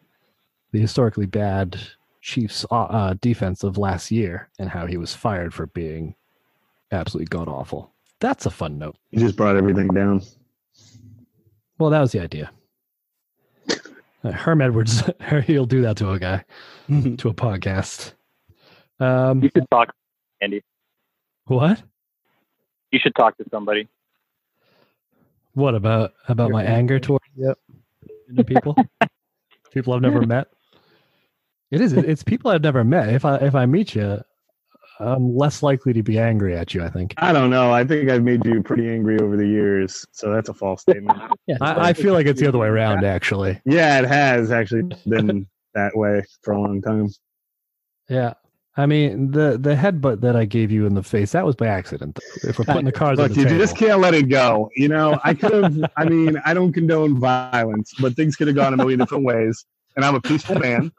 the historically bad Chiefs uh, uh, defense of last year and how he was fired for being absolutely god awful. That's a fun note. You just brought everything down. Well, that was the idea. Uh, Herm Edwards, he'll do that to a guy, to a podcast. Um, You should talk, Andy. what? You should talk to somebody. What about about my anger towards Yep. people? people I've never met. It is. It's people I've never met. If I if I meet you, I'm less likely to be angry at you. I think. I don't know. I think I've made you pretty angry over the years, so that's a false statement. Yeah, I, I feel like it's the other way around. Actually. yeah, it has actually been that way for a long time. Yeah. I mean the the headbutt that I gave you in the face that was by accident. If we're putting the cards on Look, the you table, just can't let it go. You know, I could have. I mean, I don't condone violence, but things could have gone a million different ways. And I'm a peaceful man,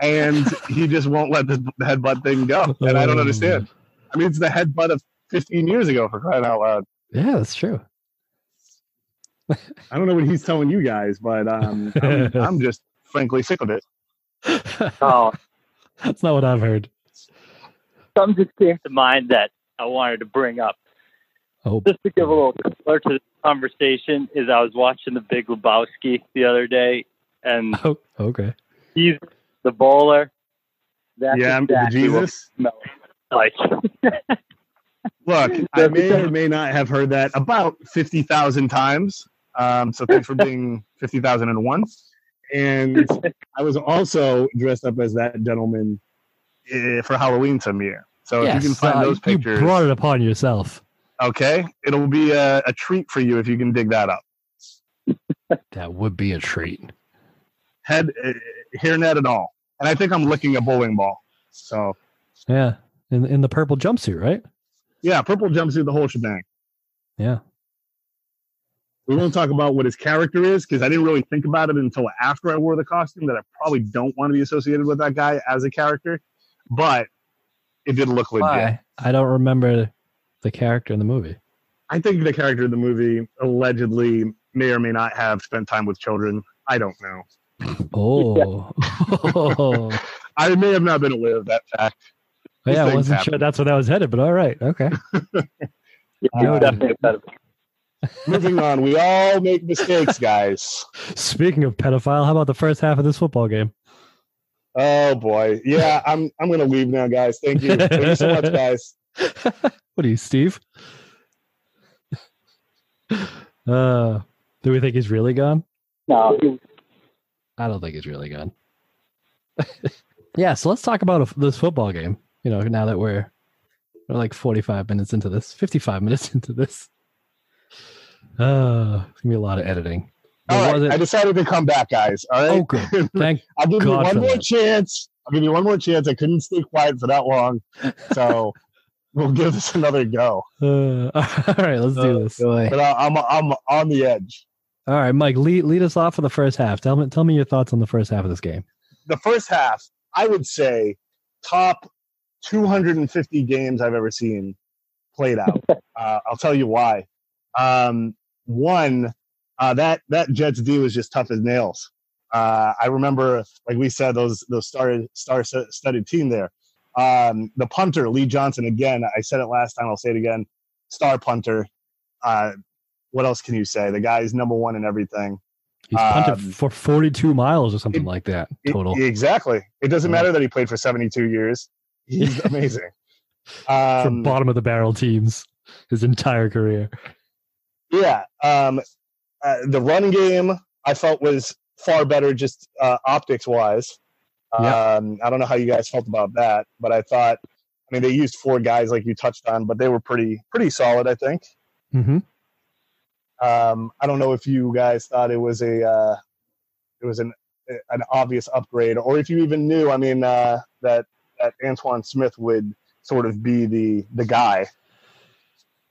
and he just won't let the, the headbutt thing go. And I don't understand. I mean, it's the headbutt of 15 years ago for crying out loud. Yeah, that's true. I don't know what he's telling you guys, but um, I'm, I'm just frankly sick of it. Oh, that's not what I've heard. Something just came to mind that I wanted to bring up. Oh, Just to give a little color to the conversation, is I was watching the Big Lebowski the other day, and oh okay. he's the bowler. That's yeah, I'm exactly what Jesus. like. Look, I may or may not have heard that about 50,000 times. Um, so thanks for being 50,001. And once. And I was also dressed up as that gentleman for Halloween some year. So if you can find uh, those pictures, You brought it upon yourself. okay, it'll be a, a treat for you if you can dig that up. That would be a treat. Head, uh, hairnet and all. And I think I'm licking a bowling ball. So Yeah, in in the purple jumpsuit, right? yeah, purple jumpsuit, the whole shebang. Yeah. We won't talk about what his character is because I didn't really think about it until after I wore the costume that I probably don't want to be associated with that guy as a character. But it did look legit. Why? I don't remember the character in the movie. I think the character in the movie allegedly may or may not have spent time with children. I don't know. Oh, oh. I may have not been aware of that fact. These yeah, I wasn't happen. sure that's where that was headed, but all right, okay. Yeah, definitely a pedophile. Moving on, we all make mistakes, guys. Speaking of pedophile, how about the first half of this football game? Oh boy, yeah, I'm I'm gonna leave now, guys. Thank you, thank you so much, guys. what are you, Steve? Uh, do we think he's really gone? No, I don't think he's really gone. yeah, so let's talk about a, this football game. You know, now that we're we're like 45 minutes into this, 55 minutes into this. Uh, it's gonna be a lot of editing. There All right, wasn't- I decided to come back, guys. All right. oh. Thank I'll give you one more that. chance. I'll give you one more chance. I couldn't stay quiet for that long, so we'll give this another go. Uh, all right, let's do Oh, this. But I, I'm I'm on the edge. All right, Mike, lead lead us off for the first half. Tell me tell me your thoughts on the first half of this game. The first half, I would say, top 250 games I've ever seen played out. uh, I'll tell you why. Um, one, uh, that that Jets D was just tough as nails. Uh, I remember, like we said, those those star star studded team there. Um, the punter Lee Johnson again. I said it last time. I'll say it again. Star punter. Uh, what else can you say? The guy's number one in everything. He's punted Um, for 42 miles or something it- like that It- total. exactly. It doesn't matter that he played for 72 years. He's amazing. for Um, bottom of the barrel teams his entire career. Yeah. Um, uh, the run game I felt was far better, just uh, optics wise. Yeah. Um, I don't know how you guys felt about that, but I thought, I mean, they used four guys like you touched on, but they were pretty pretty solid. I think. hmm Um, I don't know if you guys thought it was a uh, it was an an obvious upgrade, or if you even knew. I mean, uh, that that Antowain Smith would sort of be the the guy.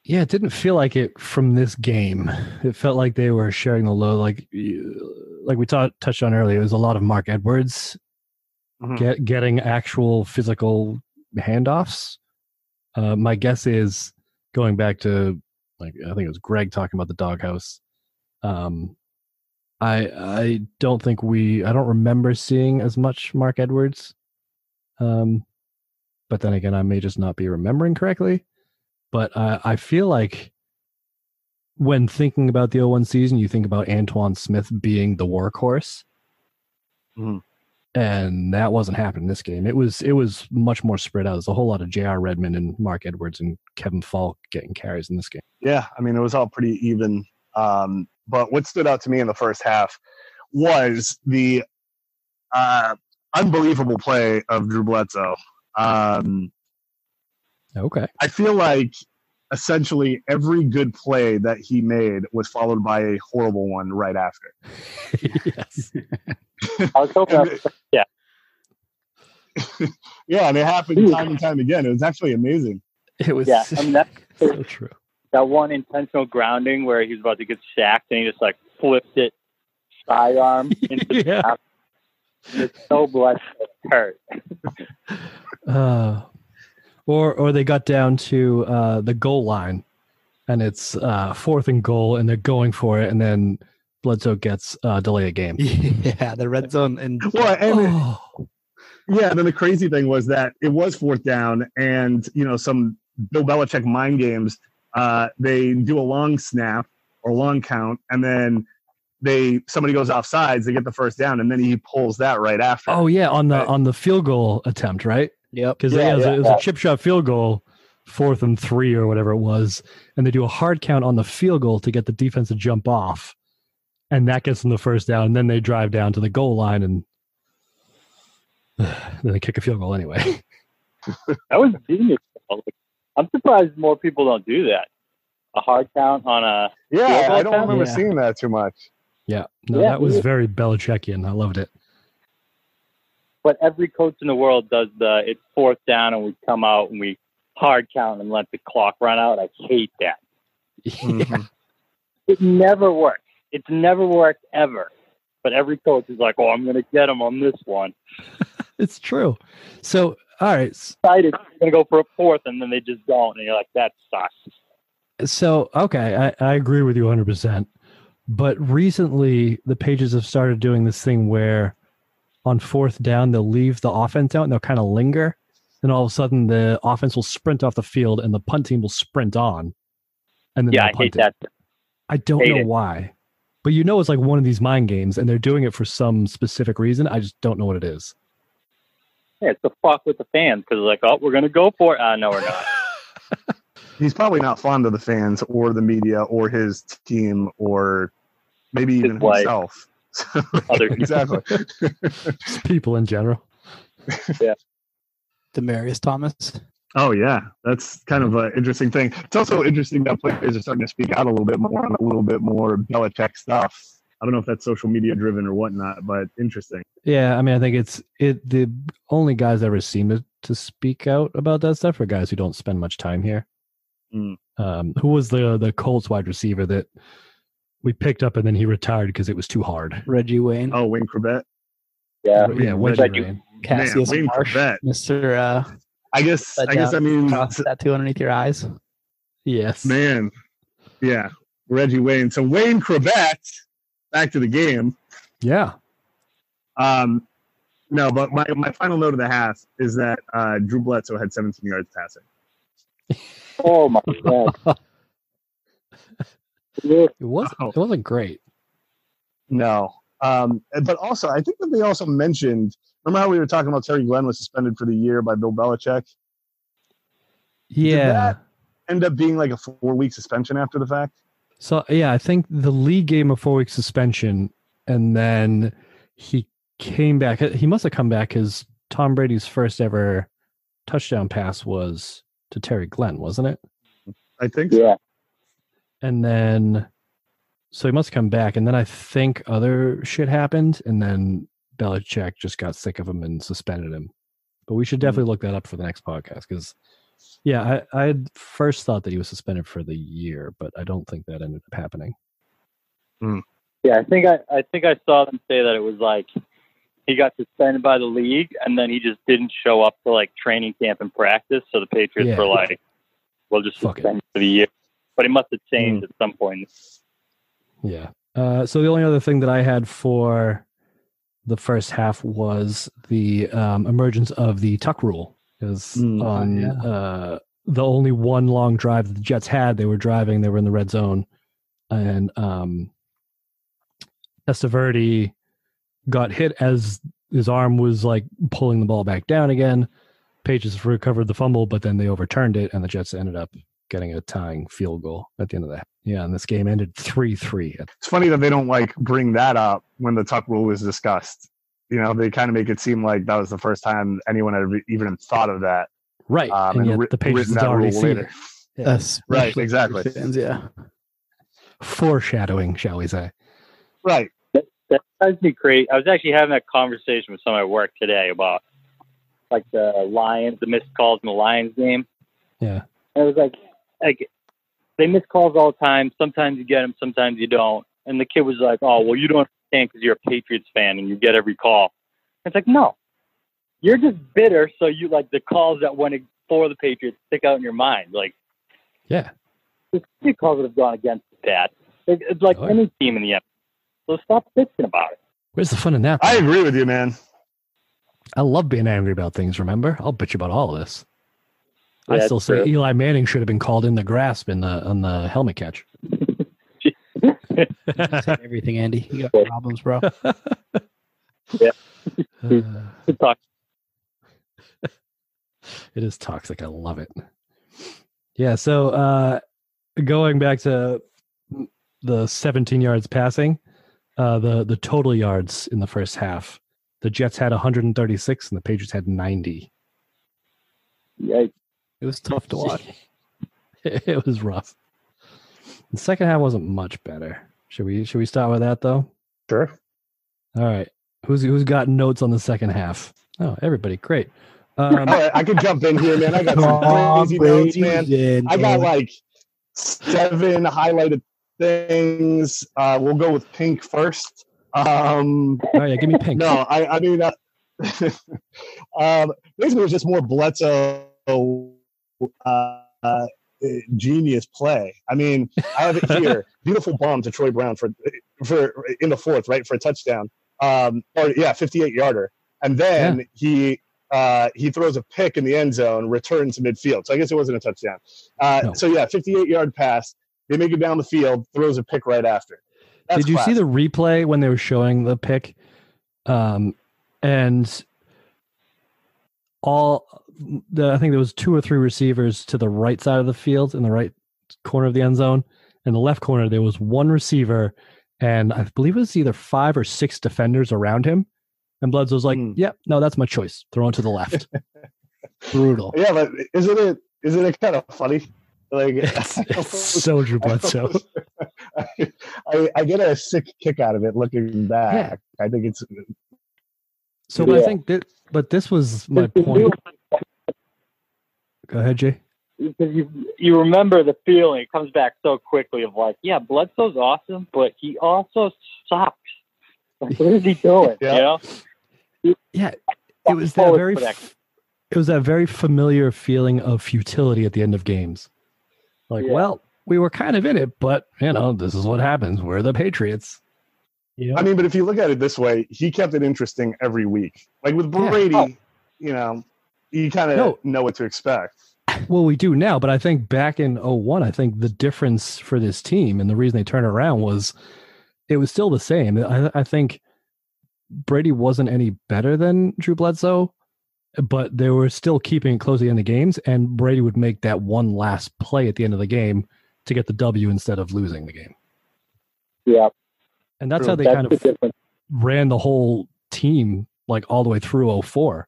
Yeah, it didn't feel like it from this game. It felt like they were sharing the load. Like, like we ta- touched on earlier, it was a lot of Marc Edwards Mhm. get, getting actual physical handoffs. Uh, my guess is going back to like I think it was Greg talking about the doghouse. Um, I I don't think we I don't remember seeing as much Marc Edwards. Um, but then again, I may just not be remembering correctly. But uh, I feel like when thinking about the 01 season, you think about Antowain Smith being the workhorse Mhm. and that wasn't happening this game. It was it was much more spread out. There's a whole lot of J.R. Redmond and Marc Edwards and Kevin Faulk getting carries in this game. Yeah, I mean, it was all pretty even. Um, but what stood out to me in the first half was the uh, unbelievable play of Drew Bledsoe. Um, Okay. I feel like essentially every good play that he made was followed by a horrible one right after. yes. I was hoping. And it- yeah, and it happened time and time again. It was actually amazing. It was yeah, I mean that so true. that one intentional grounding where he was about to get sacked and he just like flipped it sidearm into the Yeah. top. And It's so blessed hurt. Uh, or or they got down to uh, the goal line and it's uh, fourth and goal and they're going for it and then Bledsoe gets uh, delay a game. yeah, the red zone and Well, and it- Oh, Yeah, and then the crazy thing was that it was fourth down, and you know some Bill Belichick mind games. Uh, they do a long snap or long count, and then they somebody goes off sides, they get the first down, and then he pulls that right after. oh yeah, on the Right. on the field goal attempt, right? Yep. because Yeah, it, was, yeah, it was yeah. a chip shot field goal, fourth and three or whatever it was, and they do a hard count on the field goal to get the defense to jump off, and that gets them the first down. And then they drive down to the goal line and then they kick a field goal anyway. That was genius. I'm surprised more people don't do that. A hard count on a yeah, field goal I don't attempt? remember Yeah. seeing that too much. yeah, no, Yeah, that was yeah. very Belichickian. I loved it. But every coach in the world does the it's fourth down and we come out and we hard count and let the clock run out. I hate that. Mm-hmm. Yeah. It never works. It's never worked ever. But every coach is like, "Oh, I'm going to get him on this one." It's true. So, all right. Excited, going to go for a fourth, and then they just don't, and you're like, "That sucks." So, okay, I, I agree with you 100%. But recently, the pages have started doing this thing where on fourth down, they'll leave the offense out and they'll kind of linger. Then all of a sudden, the offense will sprint off the field and the punt team will sprint on. And then Yeah, I they'll hate punt it. that. I don't Hate know it. why. But you know, it's like one of these mind games and they're doing it for some specific reason. I just don't know what it is. Yeah, it's the fuck with the fans because like, "Oh, we're going to go for it." Uh, no, we're not. He's probably not fond of the fans or the media or his team or maybe even wife. himself. Other exactly. Just people in general. Yeah. Demaryius Thomas. Oh yeah, that's kind of an interesting thing. It's also interesting that players are starting to speak out a little bit more on a little bit more Belichick stuff. I don't know if that's social media driven or whatnot, but interesting. Yeah, I mean, I think it's it. The only guys that ever seem to, to speak out about that stuff are guys who don't spend much time here. Mm. Um, who was the the Colts wide receiver that we picked up and then he retired because it was too hard? Reggie Wayne, Oh, Wayne Chrebet. Yeah, yeah, Reggie Reggie- Wayne. Cassius Wayne Marsh, Chrebet. Mister uh, I guess. Let I guess down that means tattoo underneath your eyes. Yes, man. Yeah, Reggie Wayne. So Wayne Chrebet, back to the game. Yeah. Um, no, but my, my final note of the half is that uh, Drew Bledsoe had 17 yards passing. Oh my god. It was Oh. it wasn't great. No. Um, but also, I think that they also mentioned. Remember how we were talking about Terry Glenn was suspended for the year by Bill Belichick? Yeah. that- End up being like a four week suspension after the fact. So yeah, I think the league gave him a four week suspension, and then he came back. He must have come back because Tom Brady's first ever touchdown pass was to Terry Glenn, wasn't it? I think. Yeah. And then, so he must come back, and then I think other shit happened, and then Belichick just got sick of him and suspended him. But we should hmm. definitely look that up for the next podcast because, yeah, I, I had first thought that he was suspended for the year, but I don't think that ended up happening. Hmm. Yeah, I think I, I think I saw them say that it was like he got suspended by the league and then he just didn't show up to like training camp and practice. So the Patriots Yeah. were like, "We'll just Fuck it. suspend for the year." But it must have changed at some point. Yeah. Uh, so the only other thing that I had for the first half was the um, emergence of the tuck rule. Because Mm, oh, on yeah. uh, the only one long drive that the Jets had, they were driving, they were in the red zone, and um, Testaverde got hit as his arm was like pulling the ball back down again. Pages recovered the fumble, but then they overturned it, and the Jets ended up getting a tying field goal at the end of that. Yeah, and this game ended three three. It's funny that they don't like bring that up when the tuck rule was discussed. You know, they kind of make it seem like that was the first time anyone had even thought of that. Right, Um, and yet wri- the Patriots written had that already rule seen later. it. Yeah. That's Right, exactly. Fans, yeah. Foreshadowing, shall we say? Right. That drives me crazy. I was actually having that conversation with someone at work today about like the Lions, the missed calls in the Lions game. Yeah. And it was like, like they miss calls all the time. Sometimes you get them, sometimes you don't. And the kid was like, "Oh, well, you don't understand because you're a Patriots fan and you get every call." It's like, no, you're just bitter. So you like the calls that went for the Patriots stick out in your mind. Like Yeah, the calls that have gone against that. It- It's like Oh, any team in the NFL. So stop bitching about it. where's the fun in that? I agree with you, man. I love being angry about things. Remember, I'll bitch about all of this. I Yeah, still it's say true. Eli Manning should have been called in the grasp in the on the helmet catch. Everything, Andy. You got problems, bro. Uh, Good talk. it is toxic. I love it. Yeah. So uh, going back to the 17 yards passing, uh, the the total yards in the first half, the Jets had 136 and the Patriots had 90. Yikes. It was tough to watch. it was rough. The second half wasn't much better. Should we should we start with that though? Sure. All right. Who's who's got notes on the second half? Oh, everybody, great. Um, All right, I can jump in here, man. I got some crazy notes, man. I got like seven highlighted things. Uh, we'll go with pink first. Um, right, yeah, give me pink. no, I, I mean, uh, um, basically, it was just more Bledsoe uh, uh, genius play. I mean, I have it here. Beautiful bomb to Troy Brown for for in the fourth, right for a touchdown. Um, or yeah, fifty-eight yarder, and then he. Uh, he throws a pick in the end zone, return to midfield. So I guess it wasn't a touchdown. Uh, No. So yeah, 58 yard pass. They make it down the field, throws a pick right after. That's Did you class. see the replay when they were showing the pick? Um, and all the I think there was two or three receivers to the right side of the field in the right corner of the end zone. In the left corner, there was one receiver, and I believe it was either five or six defenders around him. And Bloods was like, Hmm. "Yep, no, that's my choice. Throw it to the left." Brutal. Yeah, but isn't it isn't it kind of funny? Like It's, it's so Drew Bledsoe. I, I, I get a sick kick out of it looking back. I think it's So, but I think that, but this was my point. Go ahead, Jay. because you you remember the feeling. It comes back so quickly of like, yeah, Bledsoe's awesome, but he also sucks. Like, what is he doing? Yeah. You know? Yeah, it was that very f- it was that very familiar feeling of futility at the end of games like Yeah. well we were kind of in it, but you know, this is what happens. We're the Patriots. You know? I mean, but if you look at it this way, he kept it interesting every week. Like with Yeah. Brady, Oh. you know, you kind of No. know what to expect. Well, we do now, but I think back in 01, I think the difference for this team and the reason they turned around was it was still the same. I, I think Brady wasn't any better than Drew Bledsoe, but they were still keeping it close at the end of games, and Brady would make that one last play at the end of the game to get the W instead of losing the game. Yeah, And that's True. how they that's kind the of difference. ran the whole team like all the way through 04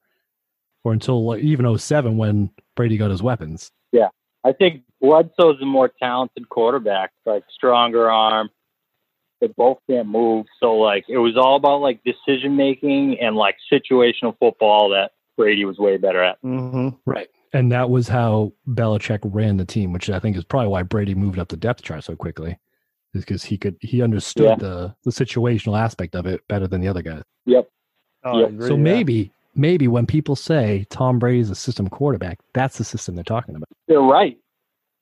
or until like, even 07 when Brady got his weapons. Yeah. I think Bledsoe's a more talented quarterback, like stronger arm. They both can't move, so like it was all about like decision making and like situational football that Brady was way better at. Mm-hmm. Right. And that was how Belichick ran the team, which I think is probably why Brady moved up the depth chart so quickly. Is because he could he understood Yeah. the the situational aspect of it better than the other guys. Yep. Oh, Yep. So yeah. maybe maybe when people say Tom Brady is a system quarterback, that's the system they're talking about. They're right.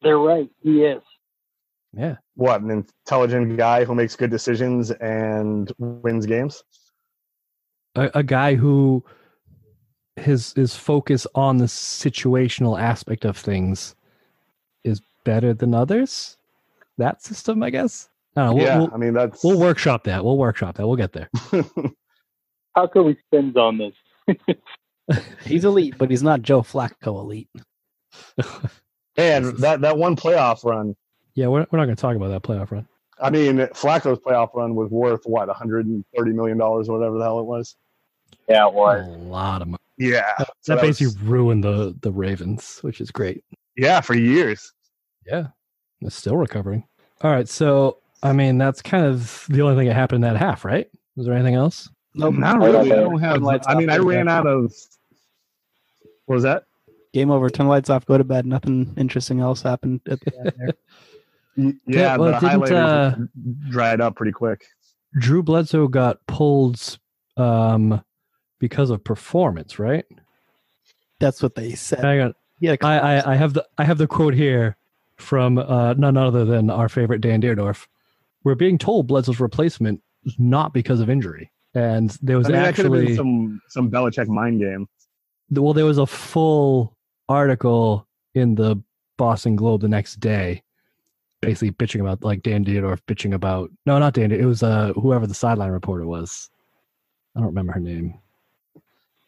They're right. He is. Yeah. what an intelligent guy who makes good decisions and wins games. A, a guy who his his focus on the situational aspect of things is better than others. That system, I guess. I don't know. We'll, yeah, we'll, I mean that's we'll workshop that. We'll workshop that. We'll get there. How could we spin on this? He's elite, but he's not Joe Flacco elite. and that that one playoff run. Yeah, we're, we're not going to talk about that playoff run. I mean, Flacco's playoff run was worth what 130 million dollars or whatever the hell it was. Yeah, it was A lot of money. Yeah, That, So that basically was- ruined the the Ravens, which is great. yeah, for years. Yeah, it's still recovering. All right, so I mean that's kind of the only thing that happened in that half, right? Was there anything else? Nope, Not I really. I don't don't have. Lights I mean, off, I ran out of. What was that? Game over. Turn the lights off. Go to bed. Nothing interesting else happened at the end there. Yeah, Yeah, well, the didn't, highlighters uh, dried up pretty quick. Drew Bledsoe got pulled um, because of performance, right? That's what they said. Hang on, Yeah, I, I I have the I have the quote here from uh, none other than our favorite Dan Dierdorf. We're being told Bledsoe's replacement is not because of injury, and there was I mean, that could have actually some some Belichick mind game. well, there was a full article in the Boston Globe the next day, basically bitching about like Dan Dierdorf bitching about no, not Dan. It was uh whoever the sideline reporter was. I don't remember her name.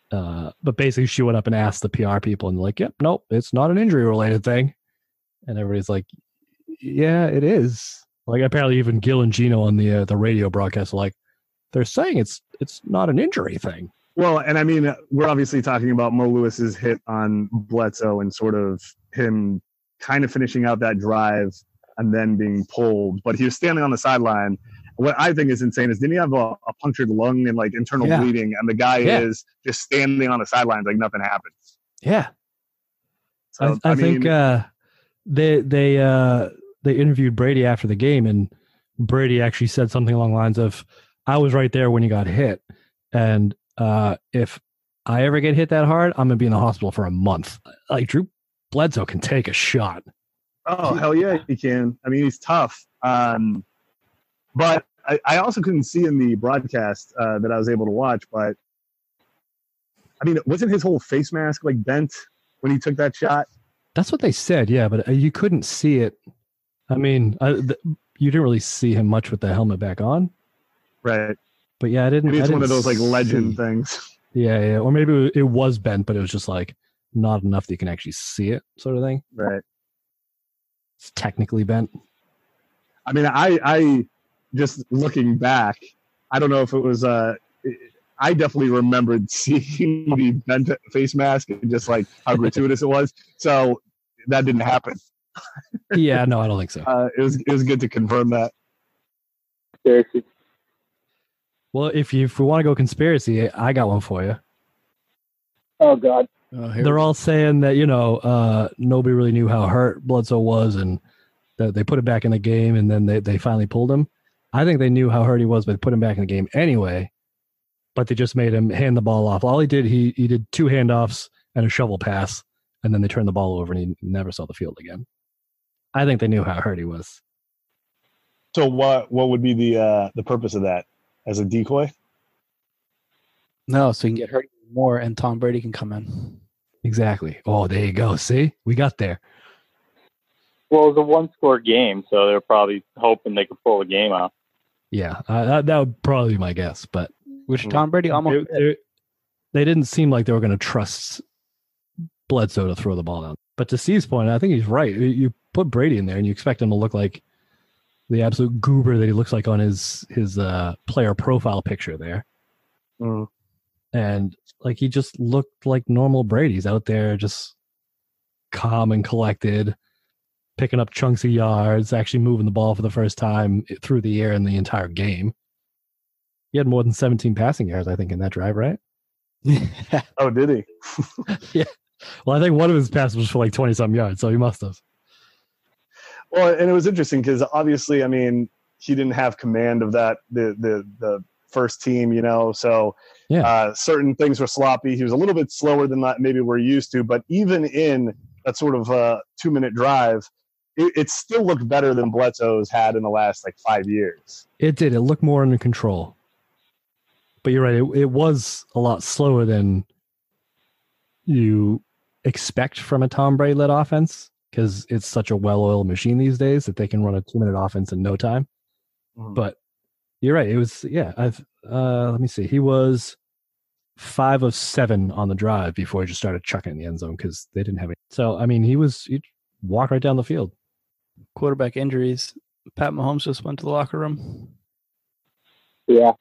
Uh, but basically, she went up and asked the PR people, and like, "Yep, nope, it's not an injury related thing." And everybody's like, "Yeah, it is." Like apparently, even Gil and Gino on the uh, the radio broadcast like, "They're saying it's it's not an injury thing." Well, and I mean, we're obviously talking about Mo Lewis's hit on Bledsoe and sort of him kind of finishing out that drive and then being pulled. But he was standing on the sideline. What I think is insane is didn't he have a, a punctured lung and like internal Yeah. bleeding, and the guy Yeah. is just standing on the sidelines like nothing happened. Yeah, So I, I, think mean, uh, they they uh, they interviewed Brady after the game, and Brady actually said something along the lines of, "I was right there when you got hit, and uh, if I ever get hit that hard, I'm gonna be in the hospital for a month." Like Drew Bledsoe can take a shot. Oh hell yeah, he can. I mean, he's tough. Um, but I, I also couldn't see in the broadcast uh, that I was able to watch. But I mean, wasn't his whole face mask like bent when he took that shot? That's what they said, yeah, but uh, you couldn't see it. I mean, I, th- you didn't really see him much with the helmet back on, Right. but yeah, I didn't. Maybe I it's one of those like legend see- things. Yeah, yeah, or maybe it was bent, but it was just like not enough that you can actually see it, sort of thing. Right. It's technically bent. I mean, I I just looking back, I don't know if it was uh I definitely remembered seeing the bent face mask and just like how gratuitous it was. So that didn't happen. yeah, no, I don't think so. Uh, it was it was good to confirm that. Seriously. Well, if you if we want to go conspiracy, I got one for you. Oh God. Here They're all saying that you know uh, nobody really knew how hurt Bledsoe was, and that they put him back in the game, and then they they finally pulled him. I think they knew how hurt he was, but they put him back in the game anyway. But they just made him hand the ball off. All he did, he he did two handoffs and a shovel pass, and then they turned the ball over, and he never saw the field again. I think they knew how hurt he was. So what what would be the uh the purpose of that as a decoy? No, so he can get hurt more, and Tom Brady can come in. Exactly. Oh, there you go. See, we got there. Well, it was a one score game, so they're probably hoping they could pull a game out. Yeah, uh, that, that would probably be my guess. But Which. Tom Brady almost they, they- they didn't seem like they were going to trust Bledsoe to throw the ball down. But to Steve's point, I think he's right. You- You put Brady in there, and you expect him to look like the absolute goober that he looks like on his his uh, player profile picture there. Mm. and like he just looked like normal Brady's out there, just calm and collected, picking up chunks of yards, actually moving the ball for the first time through the air in the entire game. He had more than 17 passing yards, I think, in that drive, right? Oh, did he? yeah. Well, I think one of his passes was for like 20 some yards, so he must have. Well, and it was interesting because obviously, I mean, he didn't have command of that the the the first team, you know. So Yeah. uh, certain things were sloppy. He was a little bit slower than that maybe we're used to. But even in that sort of uh, two minute drive, it, it still looked better than Bledsoe's had in the last like five years. It did. It looked more under control. But you're right. It, it was a lot slower than you expect from a Tom Brady led offense because it's such a well oiled machine these days that they can run a two minute offense in no time. Mhm. But you're right. It was, yeah. I've, uh, let me see. He was five of seven on the drive before he just started chucking in the end zone because they didn't have it. So, I mean, he was, he walked right down the field. quarterback injuries. Pat Mahomes just went to the locker room. Yeah.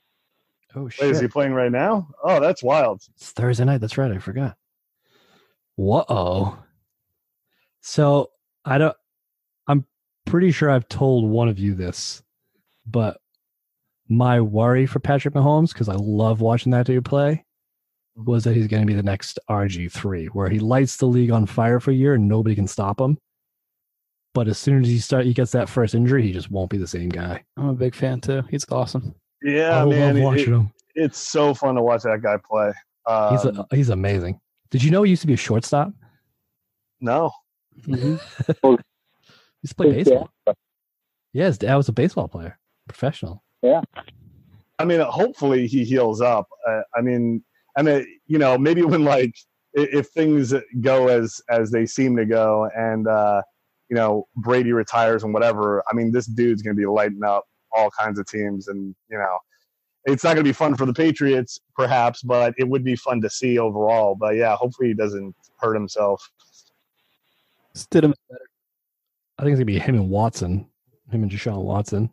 Oh, Wait, is he playing right now? Oh, that's wild. It's Thursday night. That's right. I forgot. Whoa. So I don't. I'm pretty sure I've told one of you this, but my worry for Patrick Mahomes, because I love watching that dude play, was that he's going to be the next RG three, where he lights the league on fire for a year and nobody can stop him. But as soon as he start, he gets that first injury, he just won't be the same guy. I'm a big fan too. He's awesome. Yeah, I man, love watching it- him. it's so fun to watch that guy play. Um, He's a, he's amazing. Did you know he used to be a shortstop? no, Mhm. He used to play Yeah. baseball. Yeah, his dad was a baseball player, professional. Yeah. I mean, hopefully he heals up. Uh, I mean, I mean, you know, maybe when like if things go as as they seem to go, and uh, you know Brady retires and whatever. I mean, this dude's gonna be lighting up all kinds of teams, and you know, it's not gonna be fun for the Patriots, perhaps, but it would be fun to see overall. But yeah, hopefully he doesn't hurt himself. Stidham I think it's gonna be him and Watson, him and Deshaun Watson.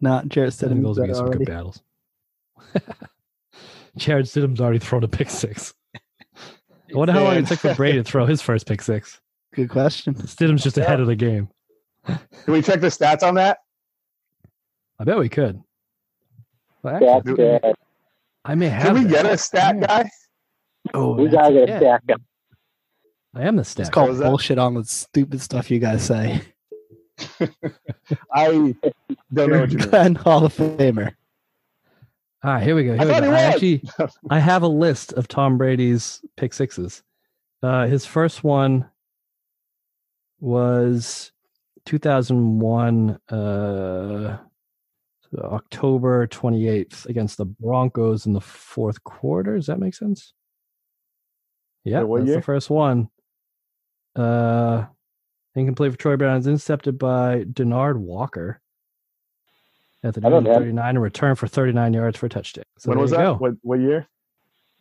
not Jarrett I think Stidham. those will be some already. good battles. Jarrett Stidham's already thrown a pick six. I wonder how long it took for Brady to throw his first pick six. Good question. Stidham's just ahead of the game. Can we check the stats on that? I bet we could. Well, Stack, actually, uh, I may have. Can we that. get a stat guy? Oh, we that's- gotta get a yeah, stack up. I am the It's stat. called was that? bullshit on the stupid stuff you guys say. I don't know what you mean. Glenn Hall of Famer. All right, here we go. I we go. he I actually, I have a list of Tom Brady's pick sixes. Uh, his first one was 2001, uh, October 28th against the Broncos in the fourth quarter. Does that make sense? Yeah, what that's year? the first one. Uh, incomplete for Troy Brown is intercepted by Denard Walker at the I don't number have- 39 and return for 39 yards for a touchdown. So when was that? What what year?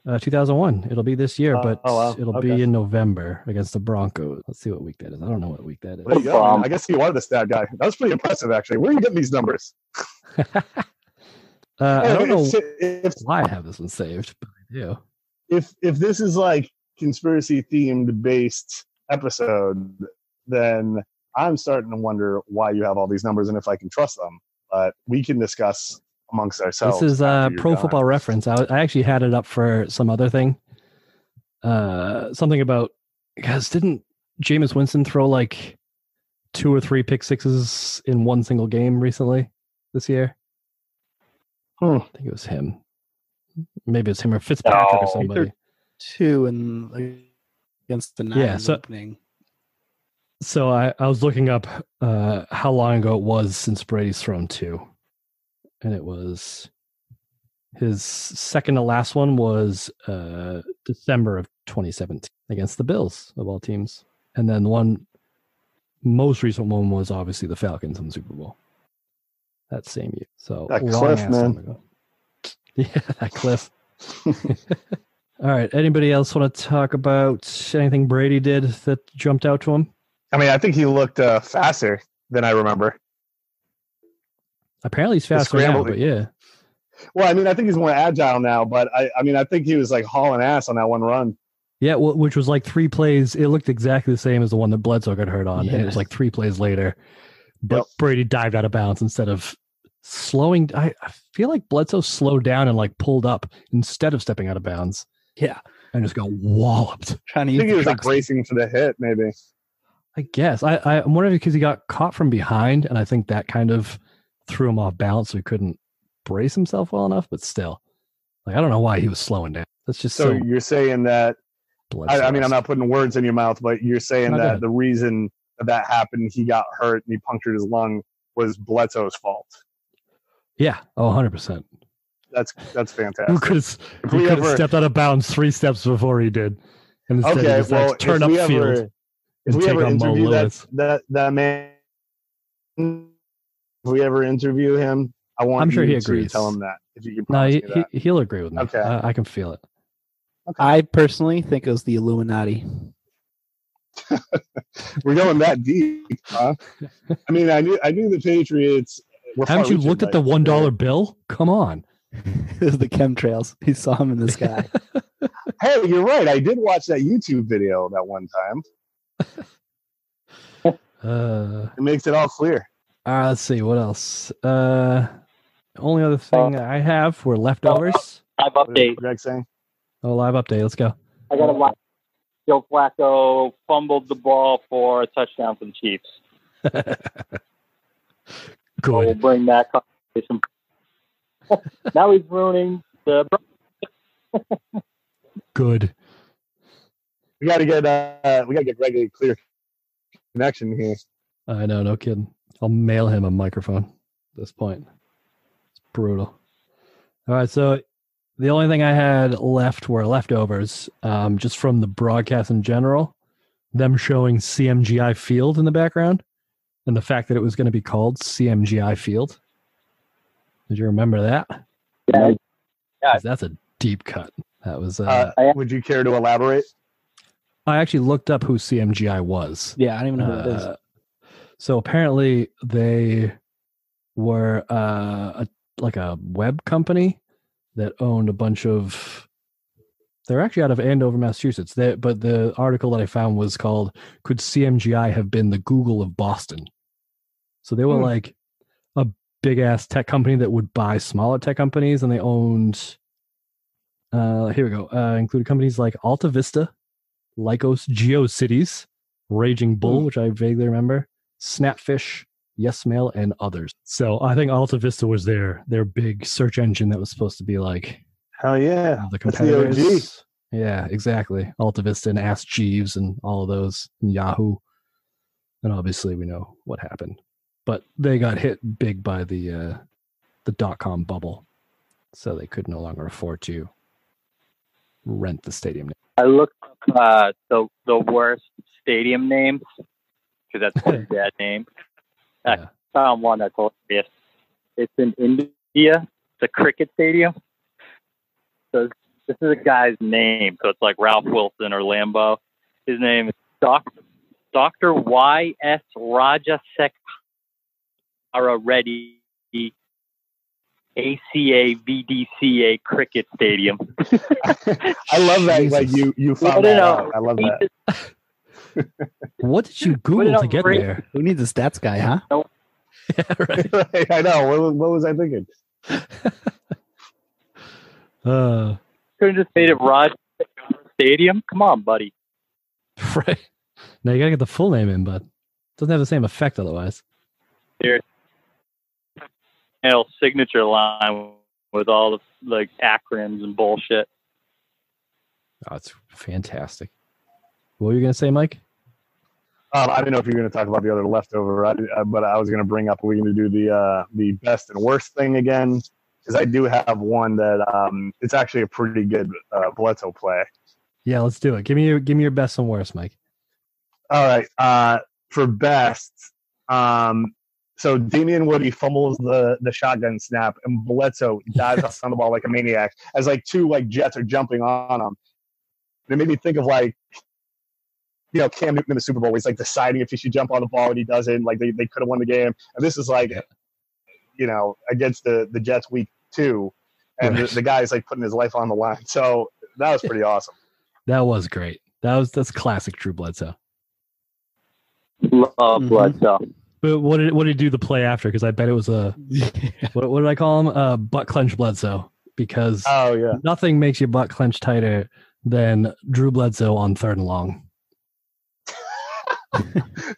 Uh, 2001. It'll be this year, Oh, but oh, wow. it'll Okay. be in November against the Broncos. Let's see what week that is. I don't know what week that is. There you go. Um, I guess you are the stat guy. That was pretty impressive, actually. Where are you getting these numbers? uh, I don't know If, if, why I have this one saved, but I do. if if this is like conspiracy themed based episode, then I'm starting to wonder why you have all these numbers and if I can trust them. But we can discuss amongst ourselves. This is uh, Pro done. Football Reference. I, I actually had it up for some other thing. Uh, something about guys didn't Jameis Winston throw like two or three pick sixes in one single game recently this year? Hmm. I think it was him. Maybe it's him or Fitzpatrick or somebody. Two and against the nine Yeah, so- opening. So I, I was looking up uh, how long ago it was since Brady's thrown two, and it was his second to last one was uh, December of 2017 against the Bills of all teams, and then the one most recent one was obviously the Falcons in the Super Bowl that same year. So That long cliff, ass man. time ago. Yeah, that cliff. all right. Anybody else want to talk about anything Brady did that jumped out to him? I mean, I think he looked uh, faster than I remember. Apparently he's faster now, but yeah. Well, I mean, I think he's more agile now, but I, I mean, I think he was like hauling ass on that one run. Yeah, wh- which was like three plays. It looked exactly the same as the one that Bledsoe got hurt on. And it was like three plays later. But Yep. Brady dived out of bounds instead of slowing. I, I feel like Bledsoe slowed down and like pulled up instead of stepping out of bounds Yeah, and just got walloped. trying to I think he was like trucks. bracing for the hit, maybe. I guess. I, I, I'm wondering because he got caught from behind. And I think that kind of threw him off balance. So he couldn't brace himself well enough. But still, like, I don't know why he was slowing down. That's just So so, you're saying that? I, I mean, I'm not putting words in your mouth, but you're saying No, that ahead. the reason that that happened, he got hurt and he punctured his lung, was Bledsoe's fault. Yeah. Oh, 100%. That's that's fantastic. could have If He we could have ever- stepped out of bounds three steps before he did. And instead he Okay, decides well, to turn if we up field. ever, if and we take ever on interview that, that that man, if we ever interview him, I want I'm sure you he to agrees. tell him that. If you can No, he, that. he he'll agree with me. Okay. I, I can feel it. I personally think it was the Illuminati. We're going that deep, huh? I mean, I knew I knew the Patriots. Were Haven't you looked at the one dollar bill? Come on. it was the chemtrails. He saw him in the sky. Hey, you're right. I did watch that YouTube video that one time. Uh, It makes it all clear. all right, let's see what else. Uh, only other thing I have were leftovers. Live update. Greg saying? Oh, live update. Let's go. I got a lot. Joe Flacco fumbled the ball for a touchdown for the Chiefs. So we'll bring that conversation. now he's ruining the. Good. We got to get uh, we got to get Greg a clear connection here. I know, no kidding. I'll mail him a microphone at this point. It's brutal. All right, so the only thing I had left were leftovers, um, just from the broadcast in general. Them showing CMGI Field in the background, and the fact that it was going to be called CMGI Field. Did you remember that? Yeah. 'Cause That's a deep cut. That was. Uh, Uh, would you care to elaborate? I actually looked up who CMGI was. yeah, I don't even know who it is. Uh, so apparently they were uh, a, like a web company that owned a bunch of. They're actually out of Andover, Massachusetts. They, but the article that I found was called "Could CMGI have been the Google of Boston?" So they were Hmm. like a big ass tech company that would buy smaller tech companies, and they owned. Uh, here we go. Uh, included companies like Alta Vista, Lycos GeoCities, Raging Bull, which I vaguely remember, Snapfish, YesMail, and others. So I think Alta Vista was their their big search engine that was supposed to be like Hell yeah, the that's the competitors. Yeah, exactly. Alta Vista and Ask Jeeves and all of those, and Yahoo. And obviously we know what happened. But they got hit big by the uh the dot com bubble. So they could no longer afford to rent the stadium. I looked up uh, the the worst stadium names because that's a bad name. I Yeah. found one that's hilarious. It's in India. It's a cricket stadium. So this is a guy's name. So it's like Ralph Wilson or Lambeau. His name is Doc, Dr. Y S Rajasekhara Reddy. ACA VDCA Cricket Stadium. I love that. Like you, you found no, that out. I love that. What did you Google to get right- there? Who needs a stats guy, huh? yeah, right. Right, I know. What, was- what was I thinking? Uh, Couldn't just made it Raj Stadium. Come on, buddy. right. Now you gotta get the full name in, but doesn't have the same effect otherwise. Hell, signature line with all the like acronyms and bullshit. Oh, it's fantastic. What were you gonna say, Mike? Um, I didn't know if you were going to talk about the other leftover, I, I, but I was going to bring up. We're going to do the uh, the best and worst thing again because I do have one that um, it's actually a pretty good uh, Bledsoe play. Yeah, let's do it. Give me your give me your best and worst, Mike. All right. Uh, for best, um, so Damien Woody fumbles the the shotgun snap, and Bledsoe dives on the ball like a maniac as like two like jets are jumping on him. And it made me think of like you know Cam Newton in the Super Bowl. He's like deciding if he should jump on the ball and he doesn't. Like they, they could have won the game. And this is like you know against the the Jets week two, and Right. the, the guy is like putting his life on the line. So that was pretty awesome. That was great. That was that's classic Drew Bledsoe. Love Mhm. Bledsoe. But what did what did he do the play after? Because I bet it was a what, what did I call him? Uh, butt clench Bledsoe. Because Oh yeah. nothing makes your butt clench tighter than Drew Bledsoe on third and long.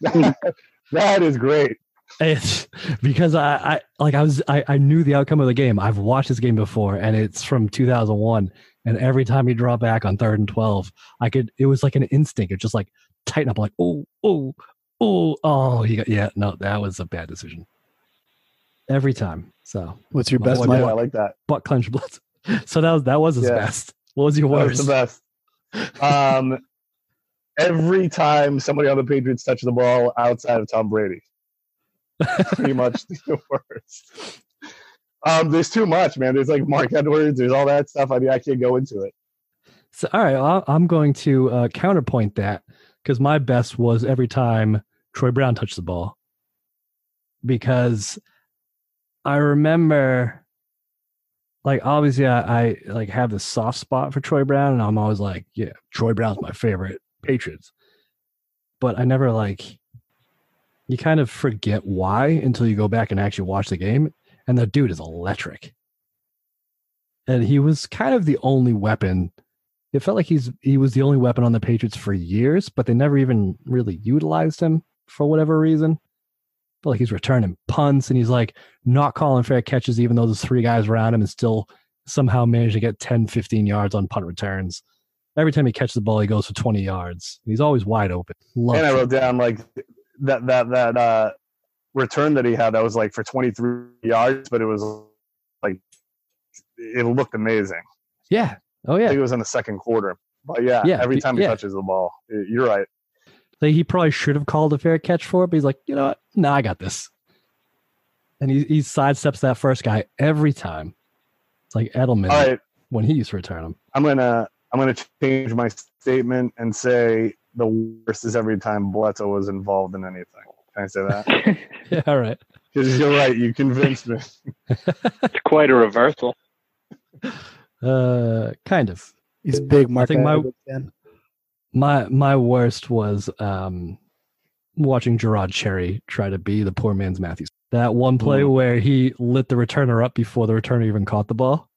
that is great. It's because I, I like I was I, I knew the outcome of the game. I've watched this game before, and it's from 2001. And every time he draw back on third and twelve, I could. It was like an instinct. It just like tighten up. Like oh oh oh oh. He got, yeah. No, that was a bad decision. Every time. So What's your best boy, I like that. butt clench blood. So that was that was his Yeah. best. What was your That was worst? the best. Um, every time somebody on the Patriots touches the ball outside of Tom Brady, pretty much the worst. Um, there's too much, man. There's like Marc Edwards. There's all that stuff. I, mean, I can't go into it. So, all right, well, I'm going to uh, counterpoint that because my best was every time Troy Brown touched the ball. Because I remember, like, obviously, I, I like have this soft spot for Troy Brown, and I'm always like, yeah, Troy Brown's my favorite Patriots. But I never like, you kind of forget why until you go back and actually watch the game, and the dude is electric. And he was kind of the only weapon it felt like he's he was the only weapon on the Patriots for years, but they never even really utilized him for whatever reason. felt like he's returning punts and he's like not calling fair catches, even though there's three guys around him and still somehow managed to get 10, 15 yards on punt returns. Every time he catches the ball, he goes for 20 yards. He's always wide open. Love and I wrote down like that that that uh, return that he had that was like for 23 yards, but it was like it looked amazing. Yeah. Oh, yeah. I think it was in the second quarter. But yeah, Yeah, every time he yeah. touches the ball, you're right. Like he probably should have called a fair catch for it, but he's like, you know what? No, I got this. And he, he sidesteps that first guy every time. It's like Edelman All right, when he used to return him. I'm gonna I'm gonna change my statement and say the worst is every time Bledsoe was involved in anything. Can I say that? Yeah, all right. Because you're right. You convinced me. It's quite a reversal. Uh, kind of. He's big Mark think my- fan. My my worst was um watching Je'Rod Cherry try to be the poor man's Matthews. That one play Mm. where he lit the returner up before the returner even caught the ball.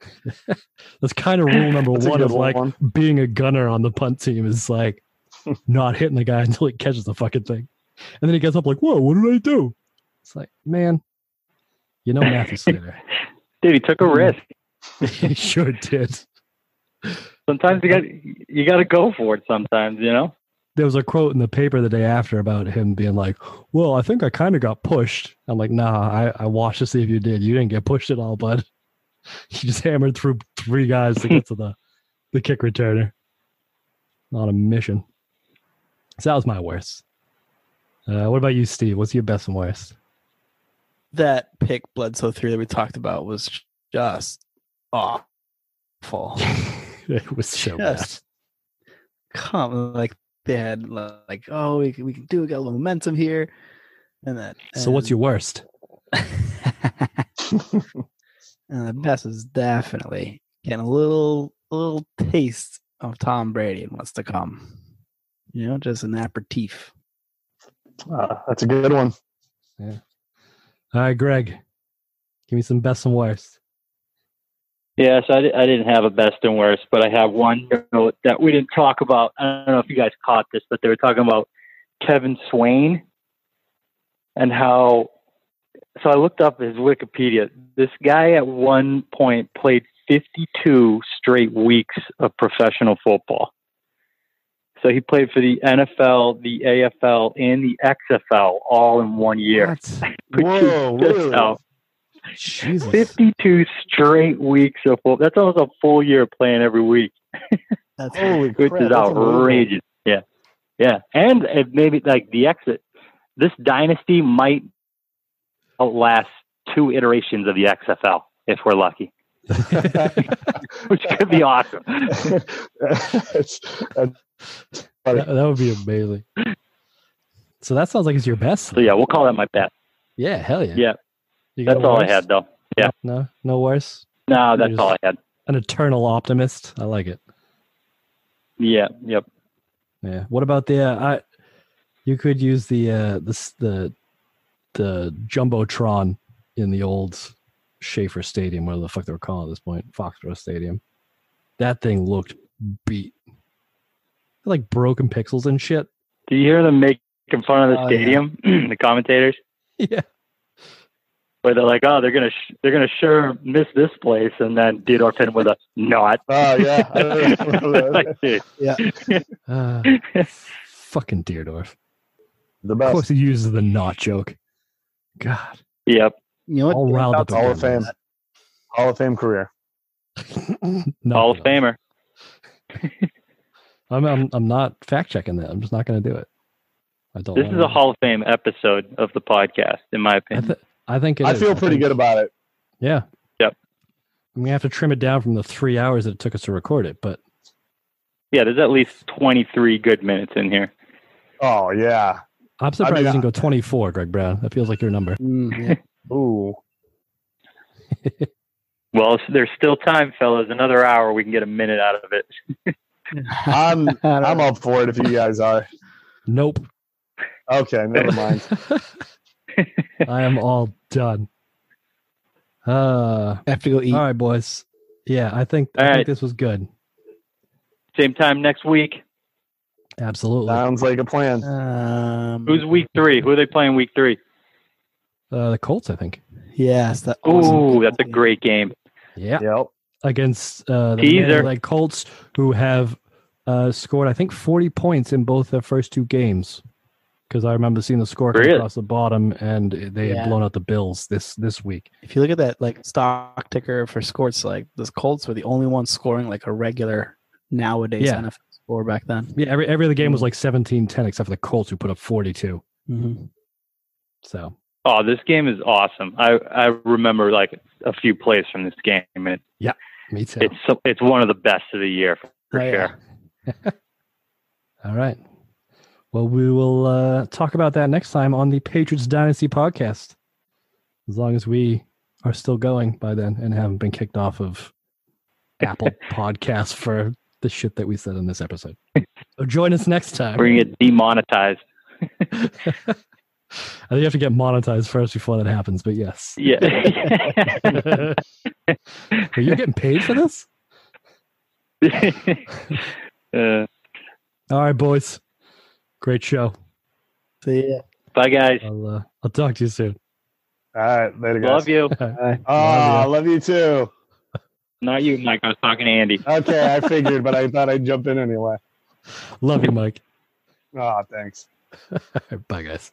That's kind of rule number one of like one. being a gunner on the punt team is like not hitting the guy until he catches the fucking thing. And then he gets up like, whoa, what did I do? It's like, man, you know Matthews Slater. Dude, he took a risk. he sure did. Sometimes you got you got to go for it. Sometimes you know. there was a quote in the paper the day after about him being like, "Well, I think I kind of got pushed." I'm like, "Nah, I, I watched to see if you did. You didn't get pushed at all, bud. You just hammered through three guys to get to the the kick returner on a mission." So that was my worst. Uh, what about you, Steve? What's your best and worst? That pick Bledsoe through that we talked about was just awful. it was so bad. Yes. Come like they had like, oh, we can, we can do it. Got a little momentum here, and that. So what's your worst? and the best is definitely getting a little a little taste of Tom Brady and what's to come. You know, just an aperitif. Uh, that's a good one. Yeah. All right, Greg, give me some best and worst. Yeah, so I, di- I didn't have a best and worst, but I have one note that we didn't talk about. I don't know if you guys caught this, but they were talking about Kevin Swain and how. So I looked up his Wikipedia. This guy at one point played 52 straight weeks of professional football. So he played for the NFL, the AFL, and the XFL all in one year. What? Whoa, really? how- Jesus. 52 straight weeks of full. That's almost a full year playing every week, That's Holy which crap, is that's outrageous. Yeah, yeah, and it maybe like the exit. This dynasty might outlast two iterations of the XFL if we're lucky, which could be awesome. It's- that's that, that would be amazing. So that sounds like it's your best. So yeah, we'll call that my bet. Yeah, hell yeah. Yeah. That's all I had though. yeah. No, no worse. No, that's all I had. An eternal optimist. I like it. Yeah, yep. Yeah. What about the? Uh, I. You could use the uh the the the jumbotron in the old Schaefer Stadium, whatever the fuck they were calling it at this point, Foxborough Stadium. That thing looked beat. Like broken pixels and shit. Do you hear them making fun of the Oh, yeah. stadium? the commentators, Yeah. Where they're like, "Oh, they're gonna sh- they're gonna sure miss this place," and then Theodore Finn with a not. Oh yeah, I remember Like, that. Uh, fucking Dierdorf. the Of course he uses the not joke. God. Yep. you know what? All riled up. Hall of again, Fame, Hall of Fame career. man. No, Hall of no. Famer. I'm, I'm I'm not fact checking that. I'm just not going to do it. I don't. This is a. Hall of Fame episode of the podcast, in my I, opinion. th- I think it I is. feel pretty think- good about it. Yeah. Yep. I'm gonna have to trim it down from the three hours that it took us to record it, but yeah, there's at least 23 good minutes in here. Oh yeah. I'm surprised you I- didn't go 24, Greg Brown. That feels like your number. Mm, yeah. Ooh. Well, there's still time, fellas. Another hour, we can get a minute out of it. I'm I'm know. up for it if you guys are. Nope. Okay, never mind. I am all done. Uh, I have to go eat. all right, boys. Yeah, I think I All think this was good. Same time next week. Absolutely. Sounds like a plan. Um, Who's week three? Who are they playing week three? Uh, the Colts, I think. Yes, that. Ooh, that's a great game. Yeah. Yep. Against uh, the Teaser. like Colts, who have uh, scored, I think, 40 points in both their first two games. Because I remember seeing the score Really? across the bottom, and they had blown out the Bills this this week. If you look at that like stock ticker for scores, like the Colts were the only ones scoring like a regular nowadays Yeah. NFL score back then. Yeah, every every other game was like 17-10, except for the Colts, who put up 42. Mm-hmm. So Oh, this game is awesome. I, I remember like a few plays from this game. and yeah, me too. It's it's one of the best of the year for Oh, yeah. sure. All right. Well, we will uh, talk about that next time on the Patriots Dynasty podcast. As long as we are still going by then and haven't been kicked off of Apple Podcasts for the shit that we said in this episode. So join us next time. We're gonna get demonetized. I think you have to get monetized first before that happens, but yes. Yeah. Are you getting paid for this? uh, All right, boys. Great show. See ya. bye, guys. I'll uh, I'll talk to you soon. All right, later, guys. Love you. Bye. Oh, I love you too. Not you, Mike. I was talking to Andy. Okay, I figured, but I thought I'd jump in anyway. Love you, Mike. Oh, thanks. Bye, guys.